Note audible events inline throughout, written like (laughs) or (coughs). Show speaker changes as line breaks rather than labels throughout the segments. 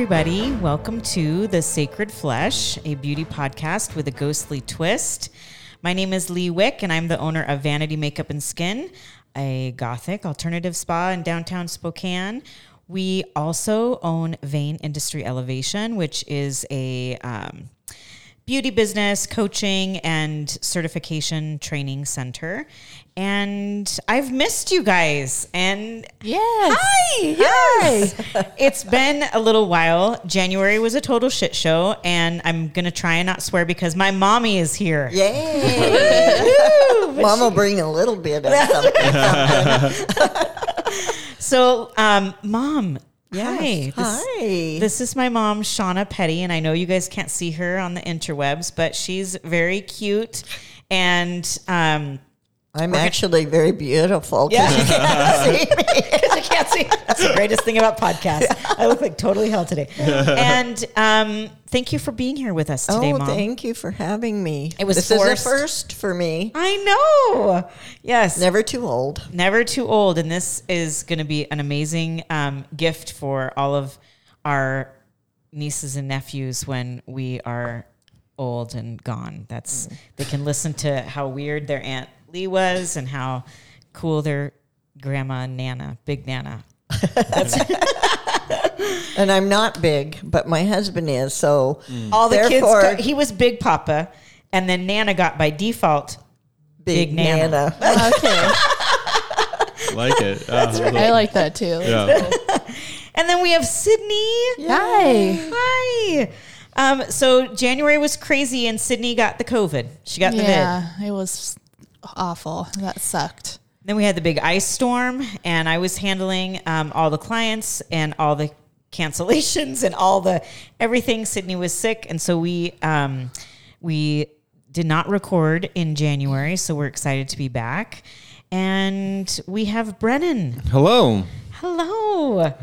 Everybody. Welcome to The Sacred Flesh, a beauty podcast with a ghostly twist. My name is Leigh Wick, and I'm the owner of Vanity Makeup and Skin, a gothic alternative spa in downtown Spokane. We also own Vein Industry Elevation, which is a um, beauty business coaching and certification training center. And I've missed you guys. And
Yes.
Hi. Yes. it's been a little while. January was a total shit show, and I'm gonna try and not swear because my mommy is here.
Yay! Mom will bring a little bit of something. (laughs)
So, um, mom.
Yes.
Hi. This,
Hi.
This is my mom, Shona Petty, and I know you guys can't see her on the interwebs, but she's very cute. And um,
I'm actually very beautiful. 'cause
Yeah.
you can't (laughs) see me.
because (laughs) I can't see. That's the greatest thing about podcasts. I look like totally hell today. (laughs) And um, thank you for being here with us today,
oh,
mom.
thank you for having me.
It was
this
forced.
is a first for me.
I know. Yes.
Never too old.
Never too old. And this is going to be an amazing um, gift for all of our nieces and nephews when we are old and gone. That's they can listen to how weird their aunt Leigh was and how cool their grandma Nana, big Nana. (laughs)
And I'm not big, but my husband is. So
All the
Therefore-
kids. Got, he was Big Papa, and then Nana got by default.
big,
Big Nana.
Nana. (laughs)
Okay. (laughs)
like it. Oh,
I like that too.
yeah.
And then we have Sydney.
Hi.
Hi. Um, so January was crazy, and Sydney got the COVID. She got the vid.
Yeah, it was awful. That sucked.
Then we had the big ice storm, and I was handling um, all the clients and all the cancellations (laughs) and all the everything. Sydney was sick, and so we um, we did not record in January. So we're excited to be back, and we have Brennan.
Hello.
Hello,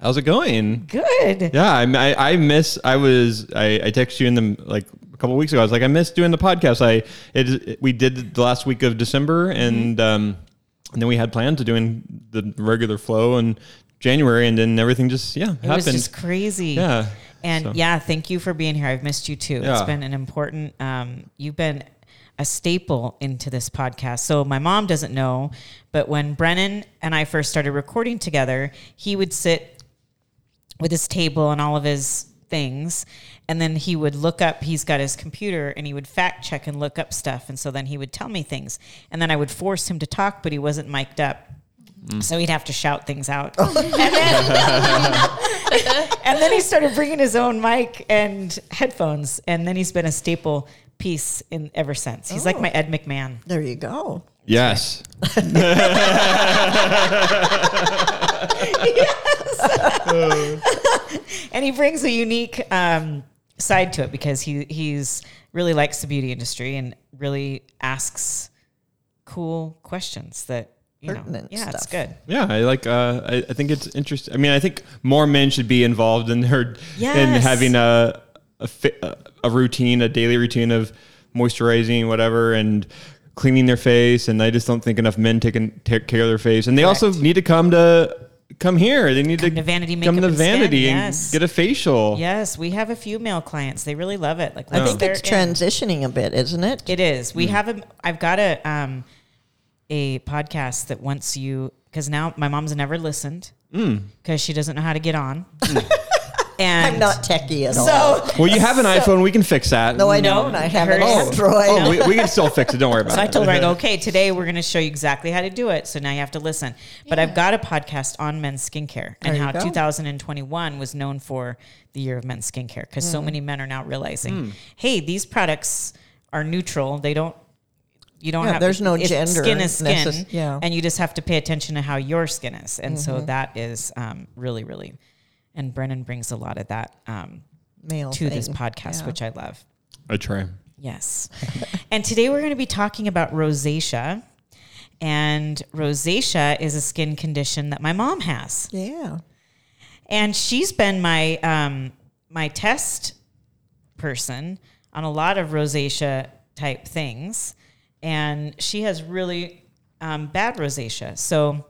How's it going?
good.
Yeah, I, I, I miss. I was. I, I texted you in the like a couple weeks ago. I was like, I missed doing the podcast. I it, we did the last week of December, and um, and then we had plans to doing the regular flow in January, and then everything just yeah
It
happened.
was just crazy.
Yeah,
And
so.
yeah, thank you for being here. I've missed you too. It's been an important, um, you've been a staple into this podcast. So my mom doesn't know, but when Brennan and I first started recording together, he would sit with his table and all of his things. And then he would look up, he's got his computer and he would fact check and look up stuff. And so then he would tell me things. And then I would force him to talk, but he wasn't mic'd up. So he'd have to shout things out. and, (laughs) then, (laughs) and then he started bringing his own mic and headphones. And then he's been a staple piece in ever since. He's like my Ed McMahon.
There you go.
Yes. (laughs) yes.
and he brings a unique um, side to it because he he's really likes the beauty industry and really asks cool questions that you know
Pertinent
yeah it's good
Yeah, I like. Uh, I, I think it's interesting. I mean, I think more men should be involved in their in having a a, fi- a routine, a daily routine of moisturizing, whatever, and cleaning their face. And I just don't think enough men taking take care of their face. And they also need to come to come here. They need
Come
to
to Vanity
come
Makeup
to
and Skin,
Vanity
yes.
and get a facial.
yes we have a few male clients they really love it like
I think
they're
it's
in-
transitioning a bit, isn't it?
it is we hmm. have a i've got a um a podcast that once you because now my mom's never listened hmm. because she doesn't know how to get on hmm. (laughs) and
I'm not techie at all.
so
Well, you have an (laughs) iPhone. We can fix that.
No, I
No,
don't. Mm. I have an
hers-
Android.
Oh, we, we can still fix it. Don't worry (laughs) about
So I told her, I go, okay, today we're going to show you exactly how to do it. So now you have to listen. But I've got a podcast on men's skincare and how
go.
2021 was known for the year of men's skincare because so mm. many men are now realizing, mm. hey, these products are neutral. They don't. You don't
Yeah,
have.
there's no
it's-
gender
Skin is skin,
necess- yeah.
and you just have to pay attention to how your skin is, and so mm-hmm. that is um, really, really. And Brennan brings a lot of that um,
Male
to this
thing.
podcast,
Yeah.
which I love.
I try.
Yes. (laughs) and today we're going to be talking about rosacea. And rosacea is a skin condition that my mom has.
Yeah.
And she's been my um, my test person on a lot of rosacea type things. And she has really um, bad rosacea. So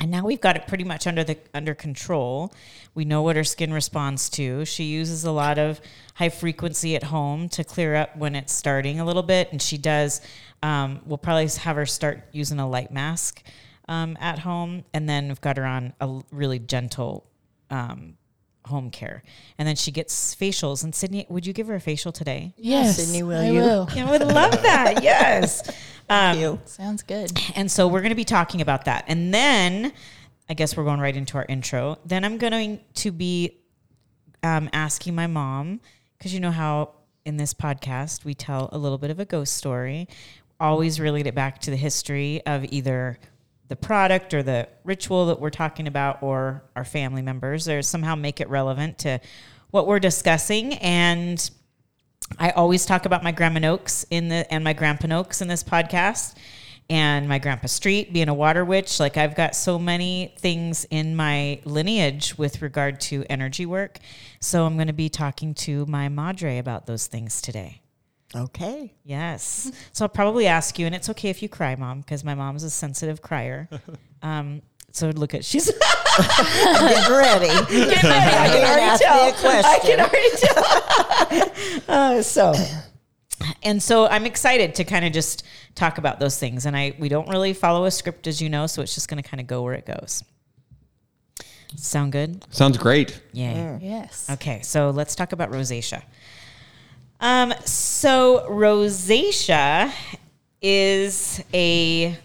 and now we've got it pretty much under the under control. We know what her skin responds to. She uses a lot of high frequency at home to clear up when it's starting a little bit, and she does. Um, we'll probably have her start using a light mask um, at home, and then we've got her on a really gentle um, home care, and then she gets facials. And Sydney, would you give her a facial today?
Yes,
Sydney, will
I
you?
will.
I would love that. Yes. (laughs) (laughs) Um,
you.
Sounds good.
and so we're going to be talking about that. And then I guess we're going right into our intro. Then I'm going to be um, asking my mom, because you know how in this podcast we tell a little bit of a ghost story, always relate it back to the history of either the product or the ritual that we're talking about or our family members or somehow make it relevant to what we're discussing. And I always talk about my grandma Noakes in the and my grandpa Noakes in this podcast and my grandpa Street being a water witch. Like I've got so many things in my lineage with regard to energy work. So I'm going to be talking to my madre about those things today.
Okay.
Yes. So I'll probably ask you, and it's okay if you cry, mom, because my mom's a sensitive crier. (laughs) Um, so look at she's (laughs)
Get ready.
Get ready. I can already
Ask me
tell.
a question.
I can already tell. (laughs) uh, so, and so I'm excited to kind of just talk about those things. And I we don't really follow a script, as you know, so it's just going to kind of go where it goes. Sound good?
Sounds great.
Yay.
Yes.
Okay, so let's talk about rosacea. Um, so rosacea is a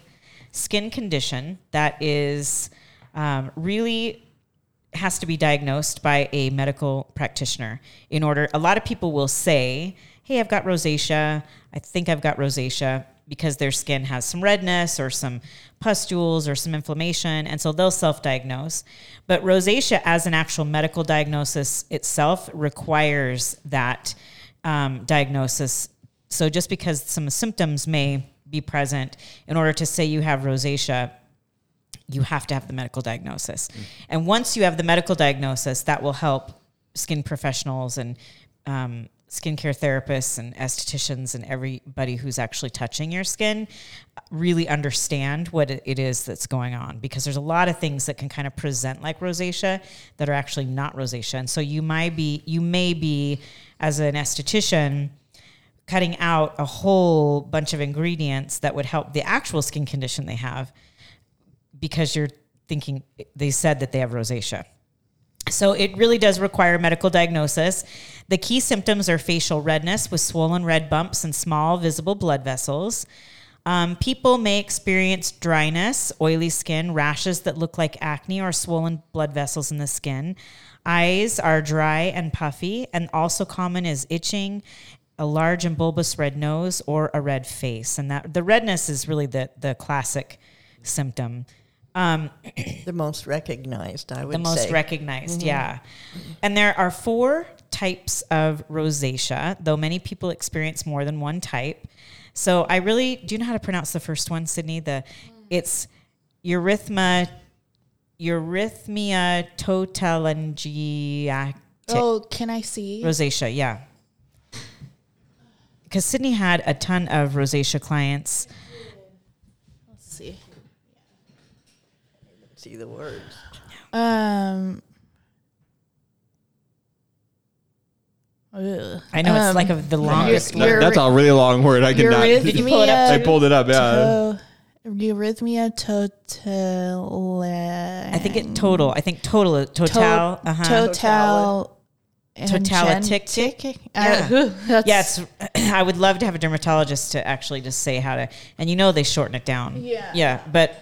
skin condition that is um, really has to be diagnosed by a medical practitioner in order. A lot of people will say, "Hey, I've got rosacea. I think I've got rosacea." Because their skin has some redness or some pustules or some inflammation. And so they'll self diagnose. But rosacea, as an actual medical diagnosis itself, requires that um, diagnosis. So just because some symptoms may be present, in order to say you have rosacea, you have to have the medical diagnosis. And once you have the medical diagnosis, that will help skin professionals and um, skincare therapists and estheticians and everybody who's actually touching your skin really understand what it it is that's going on because there's a lot of things that can kind of present like rosacea that are actually not rosacea. And so you might be you may be as an esthetician cutting out a whole bunch of ingredients that would help the actual skin condition they have because you're thinking they said that they have rosacea. So it really does require medical diagnosis. The key symptoms are facial redness with swollen red bumps and small visible blood vessels. Um, people may experience dryness, oily skin, rashes that look like acne or swollen blood vessels in the skin. Eyes are dry and puffy, and also common is itching, a large and bulbous red nose, or a red face. And that the redness is really the the classic symptom. Um, (clears throat)
The most recognized, I would say.
the most
say.
recognized, yeah. And there are four types of rosacea, though many people experience more than one type. So I really do you know how to pronounce the first one, Sydney? The it's erythema erythmia totalangiectatic
Oh, can I see?
rosacea, yeah. Because Sydney had a ton of rosacea clients.
Let's see.
See the words.
Um. ugh.
I know it's
Um,
like a, the longest.
you're-
That- that's a really long word. I cannot.
Eurythmia
Did you pull it up
I pulled it up. Yeah.
to- Eurythmia total.
I think it total. I think total. Total. uh-huh.
Total.
Totalitic?
Yeah.
Yeah, it's. (clears throat) I would love to have a dermatologist to actually just say how to, and you know they shorten it down.
Yeah.
Yeah, but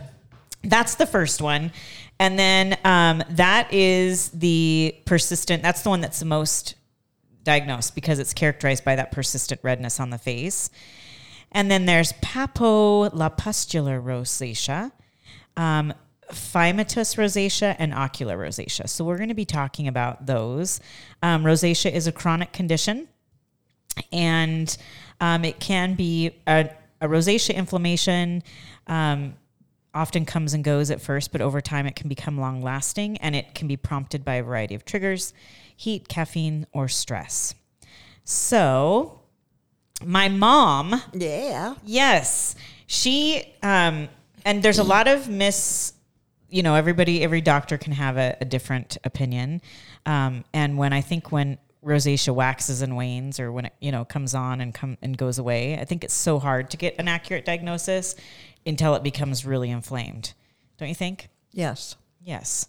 that's the first one, and then um, that is the persistent. That's the one that's the most diagnosed because it's characterized by that persistent redness on the face. And then there's papulopustular rosacea, um, phymatous rosacea, and ocular rosacea. So we're going to be talking about those. Um, rosacea is a chronic condition, and um, it can be a, a rosacea inflammation. Um, often comes and goes at first, but over time it can become long lasting and it can be prompted by a variety of triggers heat, caffeine, or stress. So, my mom
Yeah.
Yes, she um, and there's a lot of mis you know, everybody, every doctor can have a, a different opinion. Um, and when I think when rosacea waxes and wanes, or when it you know comes on and come and goes away, I think it's so hard to get an accurate diagnosis until it becomes really inflamed. Don't you think?
Yes.
Yes.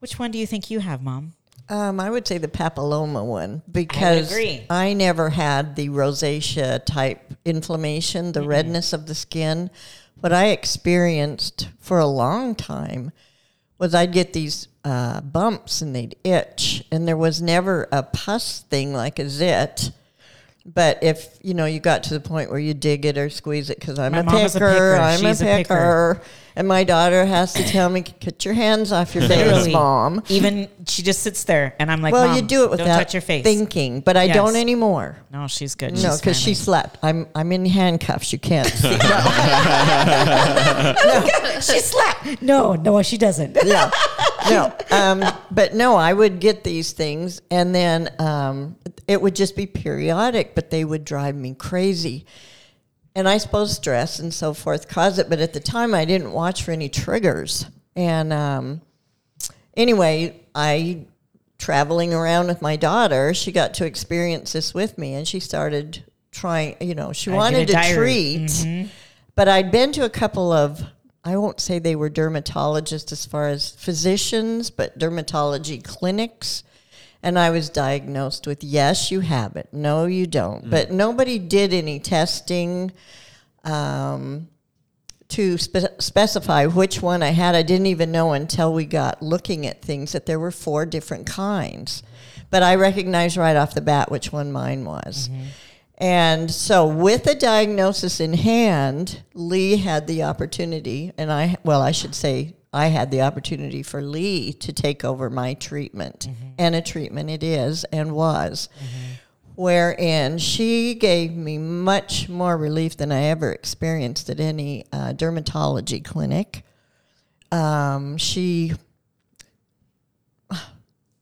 Which one do you think you have, Mom?
Um, I would say the papilloma one because
agree.
I never had the rosacea type inflammation, the redness of the skin. What I experienced for a long time was I'd get these uh, bumps and they'd itch, and there was never a pus thing like a zit. But if you know you got to the point where you dig it or squeeze it, because I'm
My
a picker. I'm a picker. And my daughter has to tell me, "Get your hands off your face,
Literally.
mom."
Even she just sits there, and I'm like,
Well,
Mom,
you do it without
don't touch your face.
thinking, but I
Yes.
don't anymore.
no, she's good.
No,
She's
because she
smiling.
slept. I'm I'm in handcuffs. You can't (laughs) see. (laughs)
she slapped. No, no, she doesn't.
yeah, no. Um, but no, I would get these things, and then um, it would just be periodic, but they would drive me crazy. And I suppose stress and so forth caused it, but at the time I didn't watch for any triggers. And um, anyway, I traveling around with my daughter, she got to experience this with me, and she started trying. You know, she
I
wanted to
diary. Mm-hmm.
treat, but I'd been to a couple of. I won't say they were dermatologists as far as physicians, but dermatology clinics. And I was diagnosed with yes, you have it. No, you don't. But nobody did any testing um, to spe- specify which one I had. I didn't even know until we got looking at things that there were four different kinds. But I recognized right off the bat which one mine was. And so, with a diagnosis in hand, Leigh had the opportunity, and I, well, I should say, I had the opportunity for Leigh to take over my treatment. And a treatment it is and was wherein she gave me much more relief than I ever experienced at any uh, dermatology clinic. Um, she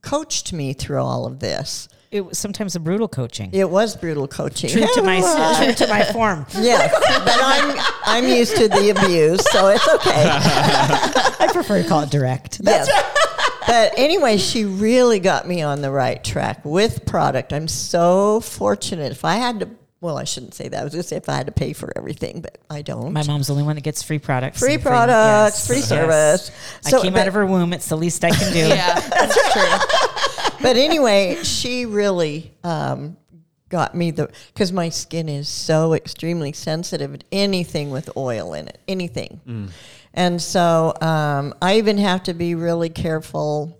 coached me through all of this.
It was sometimes a brutal coaching.
It was brutal coaching.
True to my true to my form. (laughs)
yes, but I'm I'm used to the abuse, so it's okay. (laughs)
I prefer to call it direct.
yes. But anyway, she really got me on the right track with product. I'm so fortunate. If I had to, well, I shouldn't say that. I was going to say if I had to pay for everything, but I don't.
My mom's the only one that gets free products.
free
and
products,
yes,
free
yes.
service.
I came
but-
out of her womb. It's the least I can do. (laughs)
Yeah, that's true.
But anyway, she really um, got me the because my skin is so extremely sensitive to anything with oil in it, anything. And so um, I even have to be really careful.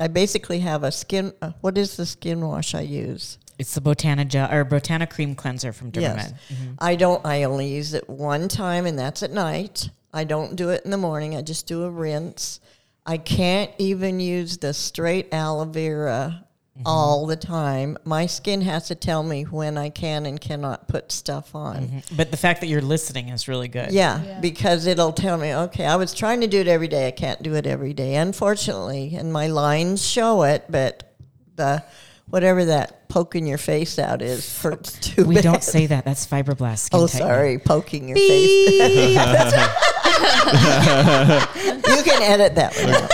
I basically have a skin. Uh, what is the skin wash I use?
It's the Botana gel or Botana cream cleanser from Dermamed.
Yes. I don't. I only use it one time, and that's at night. I don't do it in the morning. I just do a rinse. I can't even use the straight aloe vera mm-hmm. all the time. My skin has to tell me when I can and cannot put stuff on. Mm-hmm.
But the fact that you're listening is really good.
Yeah,
Yeah.
because it'll tell me, okay, I was trying to do it every day. I can't do it every day, unfortunately. And my lines show it, but the whatever that poking your face out is (laughs) hurts too
We
bad.
don't say that. That's fibroblast skin
Oh,
tightening.
sorry, poking your face. (laughs) (laughs) (laughs) you can edit that one out.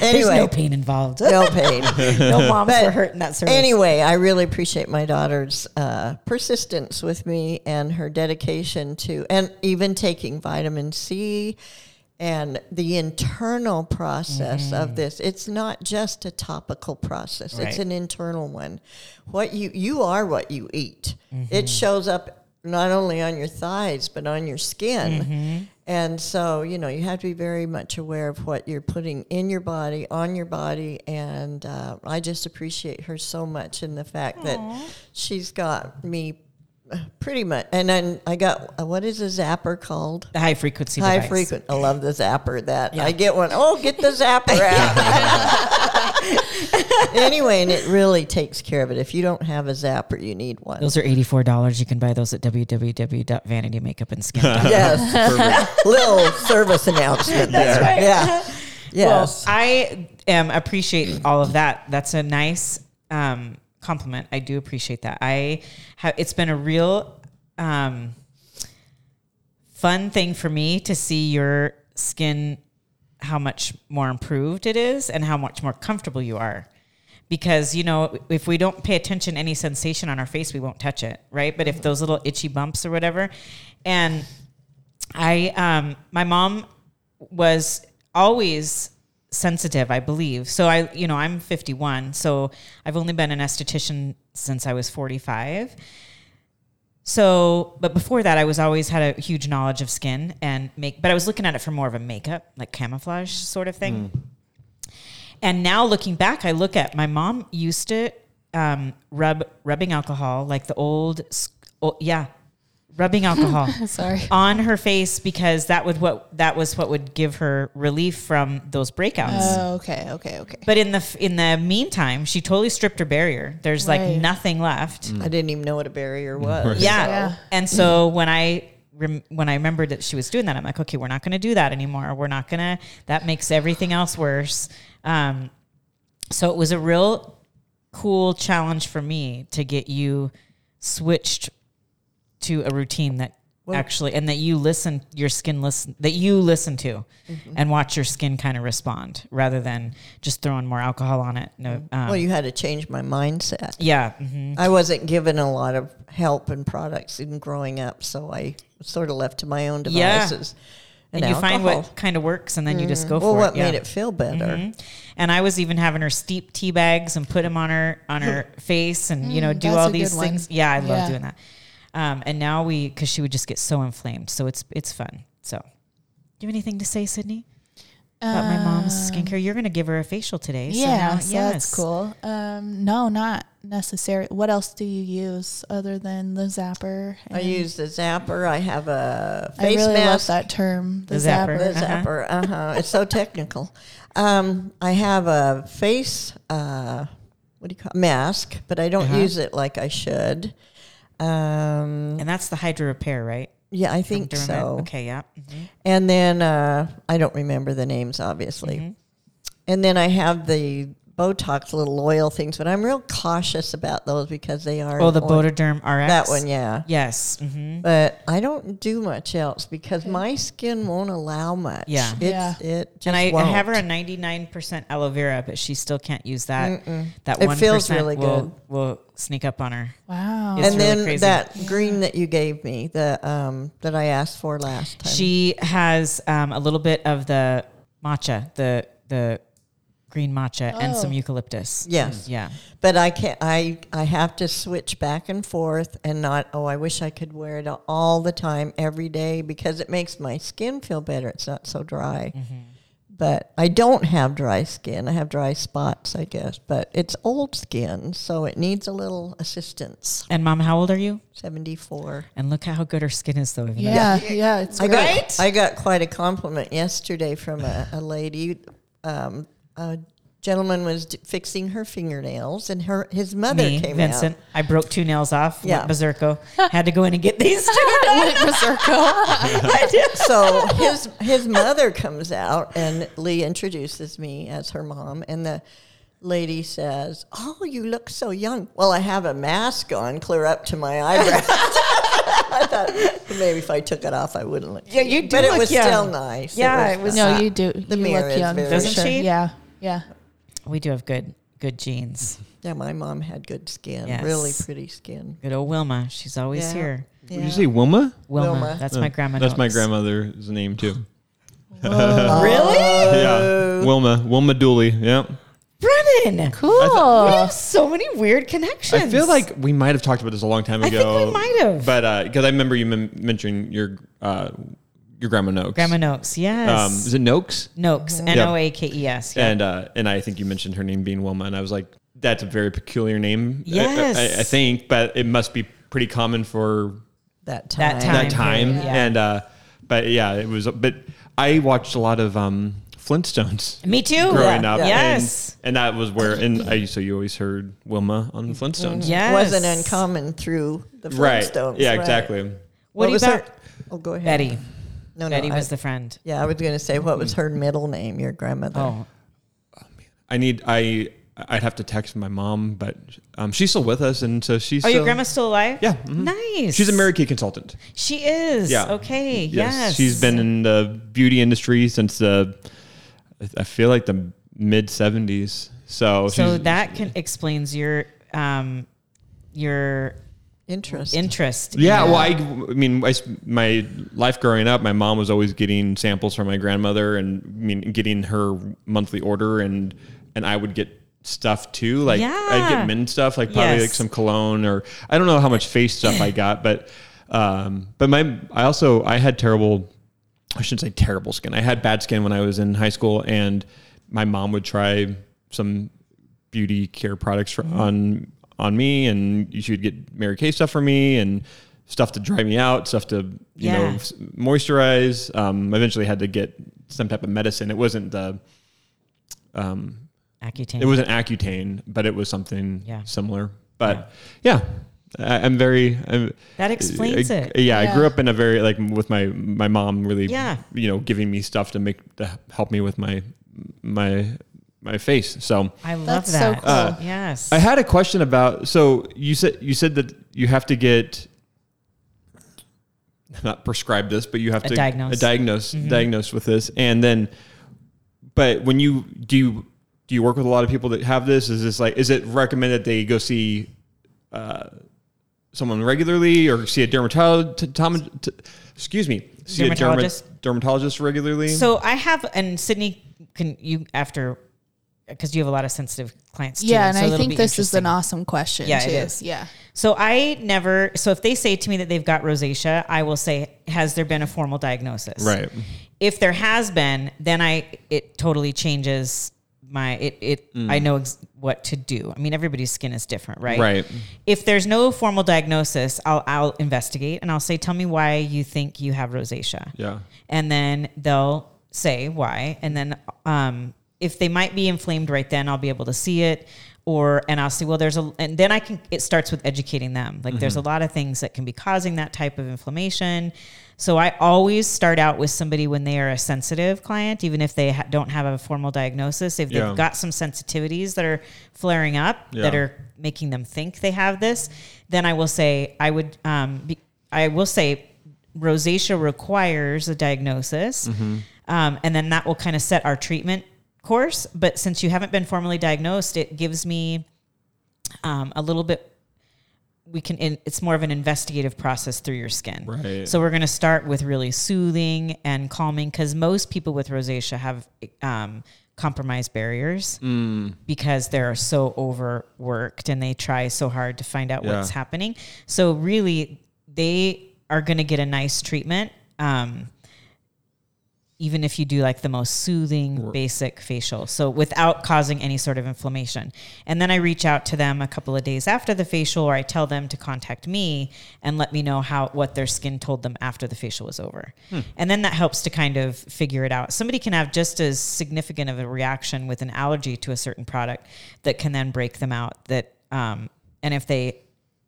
There's
Anyway,
no pain involved.
no pain.
no moms
But
were hurt in that service.
Anyway, I really appreciate my daughter's uh, persistence with me and her dedication to, and even taking vitamin C and the internal process of this. It's not just a topical process; it's an internal one. What you you are what you eat. It shows up not only on your thighs but on your skin. And so, you know, you have to be very much aware of what you're putting in your body, on your body. And uh, I just appreciate her so much in the fact that she's got me uh, pretty much. And then I got, uh, what is a zapper called?
the high frequency
High
device.
frequent. I love the zapper. That
Yeah.
I get one. Oh, get the zapper (laughs) out. (laughs) (laughs) anyway, and it really takes care of it. If you don't have a zapper, you need one.
Those are eighty-four dollars. You can buy those at www.vanitymakeupandskin.com. (laughs)
yes, (laughs) little service announcement. (laughs) That's
right.
Yeah.
Well, I um, appreciate all of that. That's a nice um, compliment. I do appreciate that. I have. It's been a real um, fun thing for me to see your skin how much more improved it is and how much more comfortable you are. Because you know, if we don't pay attention to any sensation on our face, we won't touch it, right? But if those little itchy bumps or whatever, and I, um, my mom was always sensitive, I believe. So I, you know, I'm 51, so I've only been an esthetician since I was 45. So, but before that, I was always had a huge knowledge of skin and make, but I was looking at it for more of a makeup, like camouflage sort of thing. And now looking back, I look at my mom used to um, rub rubbing alcohol, like the old, oh, yeah, rubbing alcohol (laughs)
Sorry.
on her face because that would what that was what would give her relief from those breakouts.
Oh, okay, okay, okay.
but in the in the meantime, she totally stripped her barrier. There's like nothing left.
I didn't even know what a barrier (laughs) was.
Yeah.
Yeah.
And so when I rem- when I remembered that she was doing that, I'm like, okay, we're not going to do that anymore. We're not going to. That makes everything else worse. Um, so it was a real cool challenge for me to get you switched to a routine that actually and that you listen your skin listen that you listen to and watch your skin kind of respond rather than just throwing more alcohol on it no um,
Well, you had to change my mindset.
yeah mhm.
I wasn't given a lot of help and products in growing up, so I sort of left to my own devices.
Yeah.
devices.
and you find what kind of works and then you just go
well,
for
what
it yeah.
made it feel better?
Mhm. And I was even having her steep tea bags and put them on her on her (laughs) face and you know
Mm,
do all these
good one.
things. Yeah, I love
Yeah.
doing that. Um, and now we because she would just get so inflamed, so it's it's fun. So, do you have anything to say, Sydney, about my mom's skincare? You're going to give her a facial today. so
Yeah,
now-
so that's cool. Um, no, not necessary. What else do you use other than the zapper?
I use the zapper. I have a face I
really
mask.
love that term. The,
The zapper.
zapper.
The
Uh-huh.
zapper. Uh huh. It's so (laughs) technical. Um, I have a face. Uh, what do you call it? mask? But I don't
Uh-huh.
use it like I should. Um,
And that's the Hydro Repair, right?
yeah, I think so.
Okay, yeah. Mhm.
And then uh, I don't remember the names, obviously.
Mm-hmm.
And then I have the Botox little oil things, but I'm real cautious about those because they are.
Oh, the
oil-
Botoderm RX.
That one, yeah.
Yes. hmm
But I don't do much else because my skin won't allow much.
Yeah.
It's,
Yeah.
It just
And I, I have her a 99% aloe vera, but she still can't use that. That 1%
feels really
will,
good.
will sneak up on her.
Wow.
It's
and
really
then
crazy.
that green that you gave me, the um, that I asked for last time.
She has um, a little bit of the matcha, the the green matcha, and some
Oh.
eucalyptus.
Yes.
Yeah.
But I can't. I I have to switch back and forth, and not. Oh, I wish I could wear it all the time, every day, because it makes my skin feel better. It's not so dry.
Mm-hmm.
But I don't have dry skin. I have dry spots, I guess. But it's old skin, so it needs a little assistance.
And mom, how old are you?
Seventy four.
And look how good her skin is, though. Even
yeah, yeah, it's
I
great.
got I got quite a compliment yesterday from a, a lady. Um, a gentleman was d- fixing her fingernails, and her his mother
Me,
came
Vincent.
out.
I broke two nails off.
Yeah.
Went berserko. (laughs) Had to go in and get these two. (laughs)
Went berserko. (laughs)
I did. So his his mother comes out, and Lee introduces me as her mom, and the lady says, "Oh, you look so young." Well, I have a mask on, clear up to my eyebrows. I thought maybe if I took it off, I wouldn't look.
Yeah, you do
But it
look
was
young.
still nice.
Yeah, it was-
no, you do.
the
you
mirror
look
is
young.
very-
Doesn't
sure.
she?
Yeah, yeah.
we do have good good genes. (laughs)
Yeah, my mom had good skin,
Yes.
really pretty skin.
Good old Wilma. She's always
Yeah.
here.
Did you say Wilma?
Wilma.
Wilma.
That's
Oh,
my grandma.
That's my
notes.
grandmother's name too. (laughs)
Really?
yeah, Wilma. Wilma Dooley. Yeah.
Brennan.
Cool.
We have so many weird connections.
I feel like we might have talked about this a long time
I
ago.
think we might have.
But because I remember you mem- mentioning your uh, your grandma Noakes.
Grandma Noakes. Yes.
Um, is it Noakes?
Noakes. N O A K E S. Yeah.
And uh, and I think you mentioned her name being Wilma, and I was like, that's a very peculiar name. I- I-
Yes.
I, I think, but it must be pretty common for
That time.
That time.
that time.
period, yeah.
And uh, but yeah, it was. But I watched a lot of um, Flintstones (laughs)
Me too.
growing
Yeah,
up.
Yes.
And, and that was where, and I so you always heard Wilma on the Flintstones.
Yes.
Wasn't uncommon through the Flintstones.
Right.
Flintstones.
Yeah,
right.
exactly.
What,
What,
do you
was
about
her? Oh, go ahead.
Betty?
No, no.
Betty
I-
was the friend.
yeah, I was going to say, what was her middle name? Your grandmother.
Oh,
I need I I'd have to text my mom, but um, she's still with us, and so she's.
oh, your
still-
grandma's still alive?
Yeah. mhm.
Nice.
She's a Mary Kay consultant.
She is.
Yeah.
Okay. Yes.
She's been in the beauty industry since the I- I feel like the mid seventies. So
So that can explains your um, your
Interest.
interest.
Yeah,
in-
well, I, I mean, I s my life growing up, my mom was always getting samples from my grandmother, and I mean, getting her monthly order, and and I would get stuff too. Like
yeah.
I'd get men stuff, like probably like some cologne, or I don't know how much face stuff I got, but um, but my I also I had terrible. I shouldn't say terrible skin. I had bad skin when I was in high school, and my mom would try some beauty care products for, on on me, and she would get Mary Kay stuff for me, and stuff to dry me out, stuff to you know
Yeah.
s- moisturize. Um, eventually had to get some type of medicine. It wasn't the um,
Accutane.
it wasn't Accutane, but it was something
Yeah.
similar. But yeah, I, I'm very. I'm,
That explains
I-
it.
Yeah, I grew up in a very like with my my mom really.
Yeah.
You know, giving me stuff to make to help me with my my my face. So
I love
That's so
that.
cool.
Uh,
yes.
I had a question about. So you said you said that you have to get not prescribed this, but you have
A
to
diagnose.
a diagnose
Mhm.
diagnosed with this, and then. But when you do you do you work with a lot of people that have this? Is this like is it recommended they go see uh, someone regularly or see a dermatologist? excuse me, see a derma-
Dermatologist?
dermatologist regularly.
So I have, and Sydney, can you after because you have a lot of sensitive clients. Too,
Yeah, and
so
I think this is an awesome question
Yeah,
too.
it is.
Yeah.
So I never. So if they say to me that they've got rosacea, I will say, "Has there been a formal diagnosis?"
right.
If there has been, then I it totally changes my it. it I know ex- what to do. I mean, everybody's skin is different, right?
Right.
If there's no formal diagnosis, I'll I'll investigate and I'll say, "Tell me why you think you have rosacea."
Yeah.
and then they'll say why and then um, if they might be inflamed right then i'll be able to see it. Or and i'll say well there's a and then i can it starts with educating them. Like there's a lot of things that can be causing that type of inflammation. So i always start out with somebody when they are a sensitive client even if they ha- don't have a formal diagnosis if they've
Yeah.
got some sensitivities that are flaring up that are making them think they have this then i will say i would um, be, i will say rosacea requires a diagnosis, um, and then that will kind of set our treatment course. But since you haven't been formally diagnosed, it gives me um, a little bit. We can. In, it's more of an investigative process through your skin.
Right.
So we're going to start with really soothing and calming because most people with rosacea have um, compromised barriers because they're so overworked and they try so hard to find out
Yeah.
what's happening. So really, they are going to get a nice treatment. Um, even if you do like the most soothing basic facial. So without causing any sort of inflammation. And then i reach out to them a couple of days after the facial or i tell them to contact me and let me know how what their skin told them after the facial was over. And then that helps to kind of figure it out. Somebody can have just as significant of a reaction with an allergy to a certain product that can then break them out that um, and if they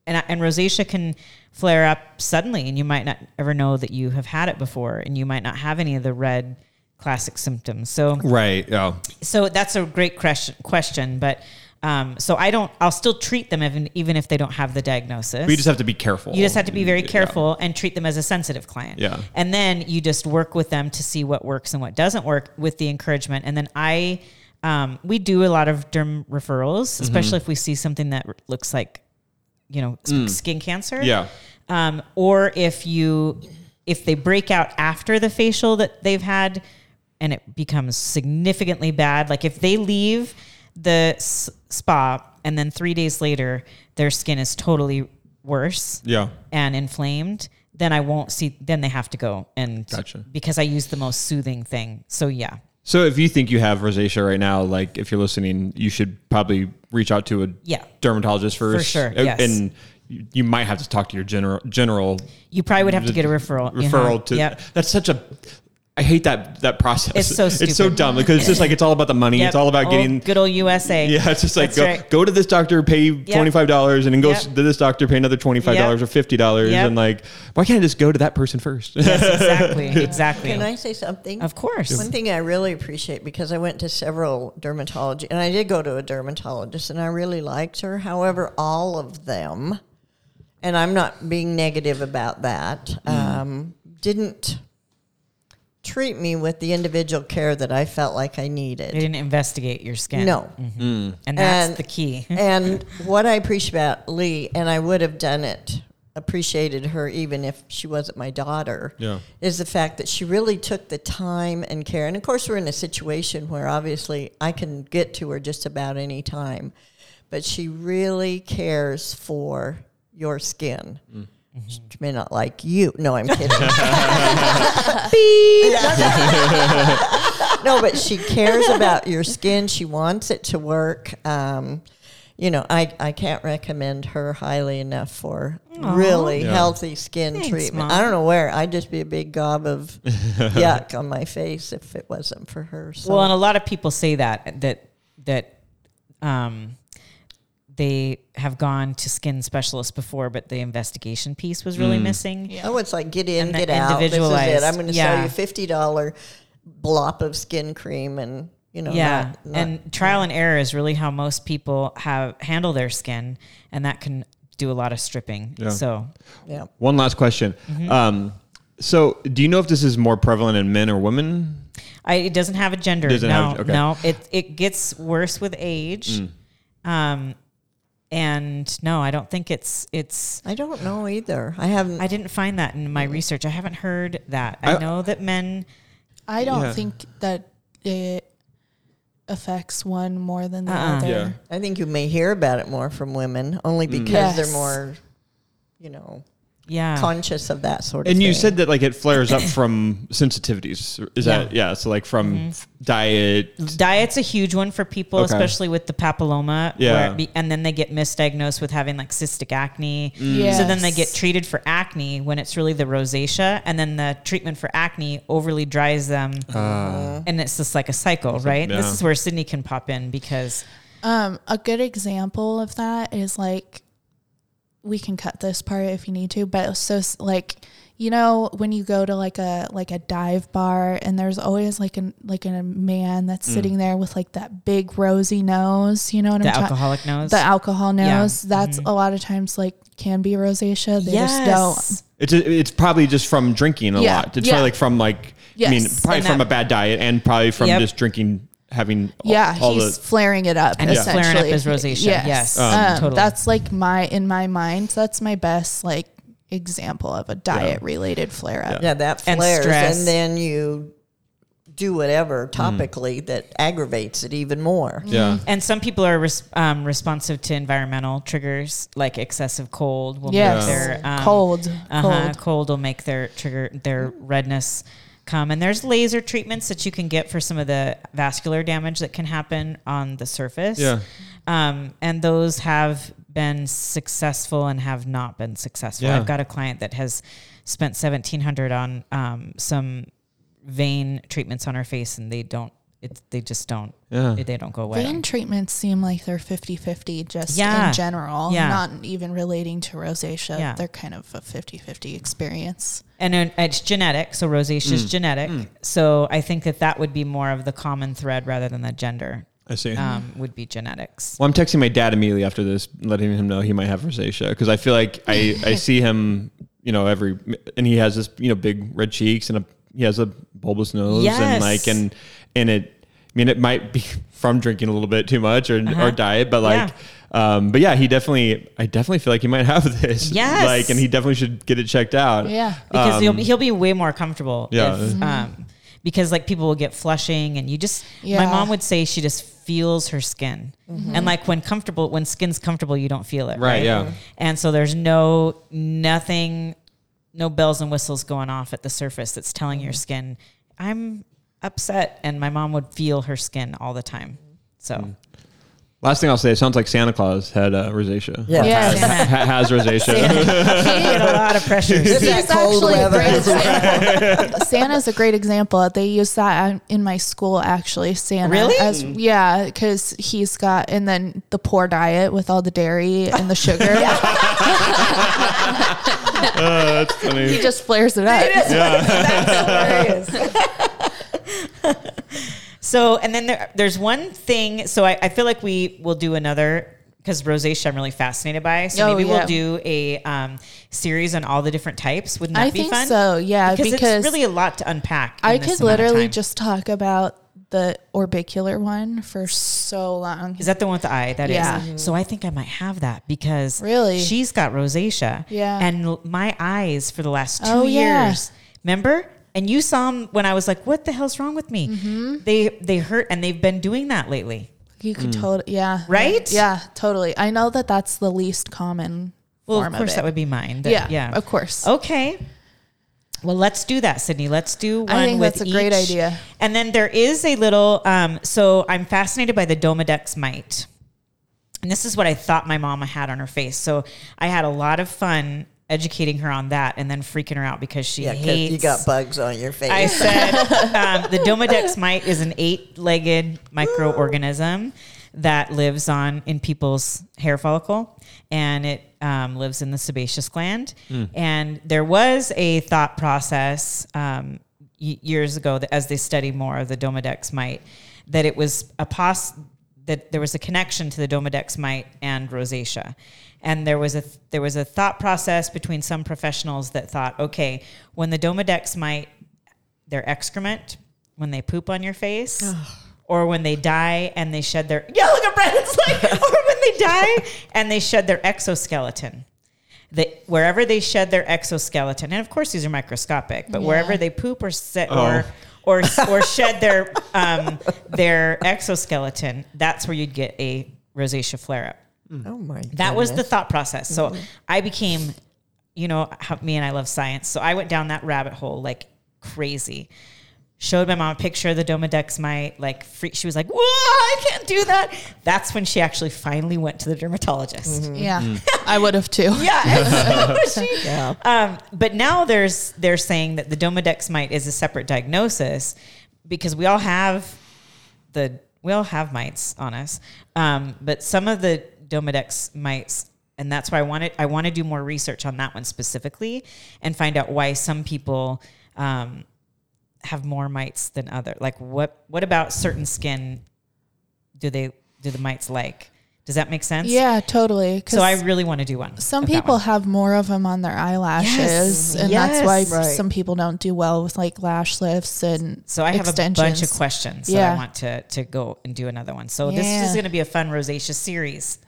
and, and rosacea can flare up suddenly and you might not ever know that you have had it before and you might not have any of the red classic symptoms so
Right. Oh.
so that's a great question question but um, so i don't i'll still treat them even, even if they don't have the diagnosis
But you just have to be careful.
you just have to be very
Yeah.
careful and treat them as a sensitive client.
Yeah.
And then you just work with them to see what works and what doesn't work with the encouragement. And then I, um, we do a lot of derm referrals,
Mm-hmm.
especially if we see something that looks like, you know, s- skin cancer.
Mm. Yeah.
Um, or if you, if they break out after the facial that they've had and it becomes significantly bad, like if they leave the s- spa and then three days later their skin is totally worse
Yeah.
and inflamed, then I won't see. Then they have to go and
Gotcha.
because I use the most soothing thing. So yeah,
So if you think you have rosacea right now, like if you're listening, you should probably reach out to a
Yeah.
dermatologist first.
For
sure,
yes.
And you, you might have to talk to your general general
you probably would have to get a referral.
referral
Uh-huh.
to.
Yep.
That's such a. I hate that that process.
It's so
It's so dumb because it's just like it's all about the money.
Yep.
It's all about
Old
getting.
good old USA.
Yeah, it's just like
That's
go,
right.
go to this doctor, pay twenty five dollars, and then go
Yep.
to this doctor, pay another twenty five dollars
Yep.
or fifty dollars,
Yep.
and like, why can't I just go to that person first?
Yes, exactly, (laughs) exactly.
Can I say something?
Of course.
One thing I really appreciate because I went to several dermatology and I did go to a dermatologist and I really liked her. However, all of them, and I'm not being negative about that, um, didn't treat me with the individual care that I felt like I needed.
They didn't investigate your skin.
No. Mm-hmm. Hmm.
and that's
And-
the key. (laughs)
and what I appreciate about Leigh, and I would have done it, appreciated her even if she wasn't my daughter,
Yeah.
is the fact that she really took the time and care. And of course, we're in a situation where obviously I can get to her just about any time, but she really cares for your skin. Mm. She may not like you. No, I'm kidding. (laughs) (laughs) no, but she cares about your skin. She wants it to work. Um, you know, I, I can't recommend her highly enough for really
Yeah.
healthy skin
Thanks,
treatment.
Mom.
I don't know where. I'd just be a big gob of (laughs) yuck on my face if it wasn't for her. So.
Well, and a lot of people say that that that um, they have gone to skin specialists before, but the investigation piece was really missing.
Yeah.
oh, it's like get in,
And
get out. This is it.
individualized-
I'm going to
yeah.
sell you fifty dollar blop of skin cream, and you know,
yeah,
not- not-
and trial and error is really how most people have handle their skin, and that can do a lot of stripping.
Yeah.
So
yeah.
One last question. Um, so, do you know if this is more prevalent in men or women?
I, it doesn't have a gender.
Doesn't
no,
have- okay.
no. It it gets worse with age. Um, and no, I don't think it's it's.
I don't know either. I haven't.
I didn't find that in my mm. research. I haven't heard that. I,
I-
know that men.
I don't
Yeah.
think that it affects one more than the
Uh-uh.
other.
Yeah.
I think you may hear about it more from women, only mm. because
Yes.
they're more, you know,
Yeah.
conscious of that sort of thing.
And
thing.
you said that like it flares up (coughs) from sensitivities. Is that yeah? So like from mm-hmm. f- diet.
Diet's a huge one for people,
Okay.
especially with the papilloma.
Yeah.
where be- and then they get misdiagnosed with having like cystic acne.
Yes.
So then they get treated for acne when it's really the rosacea. And then the treatment for acne overly dries them. Ah. Uh-huh. and it's just like a cycle, right?
yeah.
This is where Sydney can pop in because
Um, a good example of that is like we can cut this part if you need to, but so like you know when you go to like a like a dive bar and there's always like a like a man that's
Mm.
sitting there with like that big rosy nose, you know what
the
I'm talking
alcoholic nose.
the alcohol
Yeah.
nose. That's a lot of times like can be rosacea. They just don't.
yes.
It's it's probably just from drinking a
Yeah,
lot. It's
yeah.
probably like from like I mean probably
And
from
that-
a bad diet and probably from
Yep.
just drinking having
Yeah,
all
he's
the
flaring it up.
And he's flaring up
essentially.
his rosacea. Yes,
Um,
um, totally.
That's like my in my mind. That's my best like example of a diet related flare up.
yeah, that
And
flares,
stress.
and then you do whatever topically that aggravates it even more.
yeah.
And some people are res- um, responsive to environmental triggers, like excessive cold will
Yes,
make their um,
cold,
uh-huh,
cold.
cold will make their trigger their redness come. And there's laser treatments that you can get for some of the vascular damage that can happen on the surface.
Yeah.
Um, and those have been successful and have not been successful.
Yeah.
I've got a client that has spent seventeen hundred on um, some vein treatments on her face, and they don't. It's they just don't.
Yeah.
They don't go away.
Vein treatments seem like they're 50-50 just
Yeah.
in general,
Yeah.
not even relating to rosacea.
Yeah.
They're kind of a 50-50 experience.
and it's genetic, so rosacea
Mm.
is genetic. So I think that that would be more of the common thread rather than the gender.
I see.
Um, would be genetics.
Well, I'm texting my dad immediately after this, letting him know he might have rosacea because I feel like I, I (laughs) see him, you know, every and he has this, you know, big red cheeks and a he has a bulbous nose
Yes.
and like and and it. I mean, it might be (laughs) from drinking a little bit too much or or diet, but like. Um, but yeah, he definitely. I definitely feel like he might (laughs) have this.
Yes.
Like, and he definitely should get it checked out.
Yeah.
because he'll
Um,
be, he'll be way more comfortable.
Yeah.
If, um, because like people will get flushing, and you just. My mom would say she just feels her skin, and like when comfortable, when skin's comfortable, you don't feel it.
Right,
Right.
yeah.
And so there's no nothing, no bells and whistles going off at the surface that's telling your skin, I'm upset, and my mom would feel her skin all the time. So.
Last thing I'll say, it sounds like Santa Claus had uh, rosacea.
Yeah.
Yes.
Ha- has rosacea. (laughs)
he get a lot of pressure.
It's
He's
cold
actually a
weather.
great (laughs) example. Santa's a great example. They use that in my school actually. Santa,
Really?
As yeah, because he's got and then the poor diet with all the dairy and the sugar.
Uh, (laughs) that's funny.
he just flares it up. (laughs)
So, and then there, there's one thing. So I, I feel like we will do another because rosacea I'm really fascinated by. So
Oh,
maybe
yeah.
we'll do a um, series on all the different types. Wouldn't that
I
be
think
fun?
so. Yeah,
because,
because,
it's really a lot to unpack.
I could literally just talk about the orbicular one for so long.
Is that the one with the eye? That is.
Yeah.
So I think I might have that because
Really?
she's got rosacea.
Yeah.
And my eyes for the last two
Oh, yeah.
years. Remember? And you saw them when I was like, "What the hell's wrong with me?"
Mm-hmm.
They they hurt, and they've been doing that lately.
You could totally, yeah,
Right?
Yeah, totally. I know that that's the least common
Well,
form
of course
it.
that would be mine. but
yeah,
yeah.
of course.
Okay. Well, let's do that, Sydney. Let's do one
I think
with
that's a great idea.
And then there is a little. Um, so I'm fascinated by the Demodex mite, and this is what I thought my mama had on her face. So I had a lot of fun educating her on that, and then freaking her out because she
Yeah, 'cause
hates.
you got bugs on your face.
I said (laughs) um, the Demodex mite is an eight-legged microorganism that lives on in people's hair follicle, and it um, lives in the sebaceous gland. And there was a thought process um, y- years ago that as they study more of the Demodex mite, that it was a pos that there was a connection to the Demodex mite and rosacea. And there was a there was a thought process between some professionals that thought, okay, when the Demodex mite their excrement when they poop on your face or when they die and they shed their yeah look at Brandon's (laughs) like (laughs) or when they die and they shed their exoskeleton. They, wherever they shed their exoskeleton and of course these are microscopic but wherever they poop or sit or or (laughs) or shed their um, their exoskeleton that's where you'd get a rosacea flare up
oh my
that was the
goodness.
thought process. So I became, you know, how me and I love science. So I went down that rabbit hole like crazy. Showed my mom a picture of the Demodex mite. Like, free, she was like, "Whoa, I can't do that." That's when she actually finally went to the dermatologist. (laughs)
Yeah, I would have too.
Yeah, she,
Yeah.
um, but now there's they're saying that the Demodex mite is a separate diagnosis because we all have the we all have mites on us, um, but some of the Demodex mites, and that's why I wanted I want to do more research on that one specifically and find out why some people um, have more mites than other. Like what what about certain skin do they do the mites like? Does that make sense?
Yeah, totally.
So I really want to do one.
some people
one.
have more of them on their eyelashes,
Yes,
and that's why.
Right.
some people don't do well with like lash lifts and
So I have
extensions.
a bunch of questions that I want to to go and do another one. So this is going to be a fun rosacea series.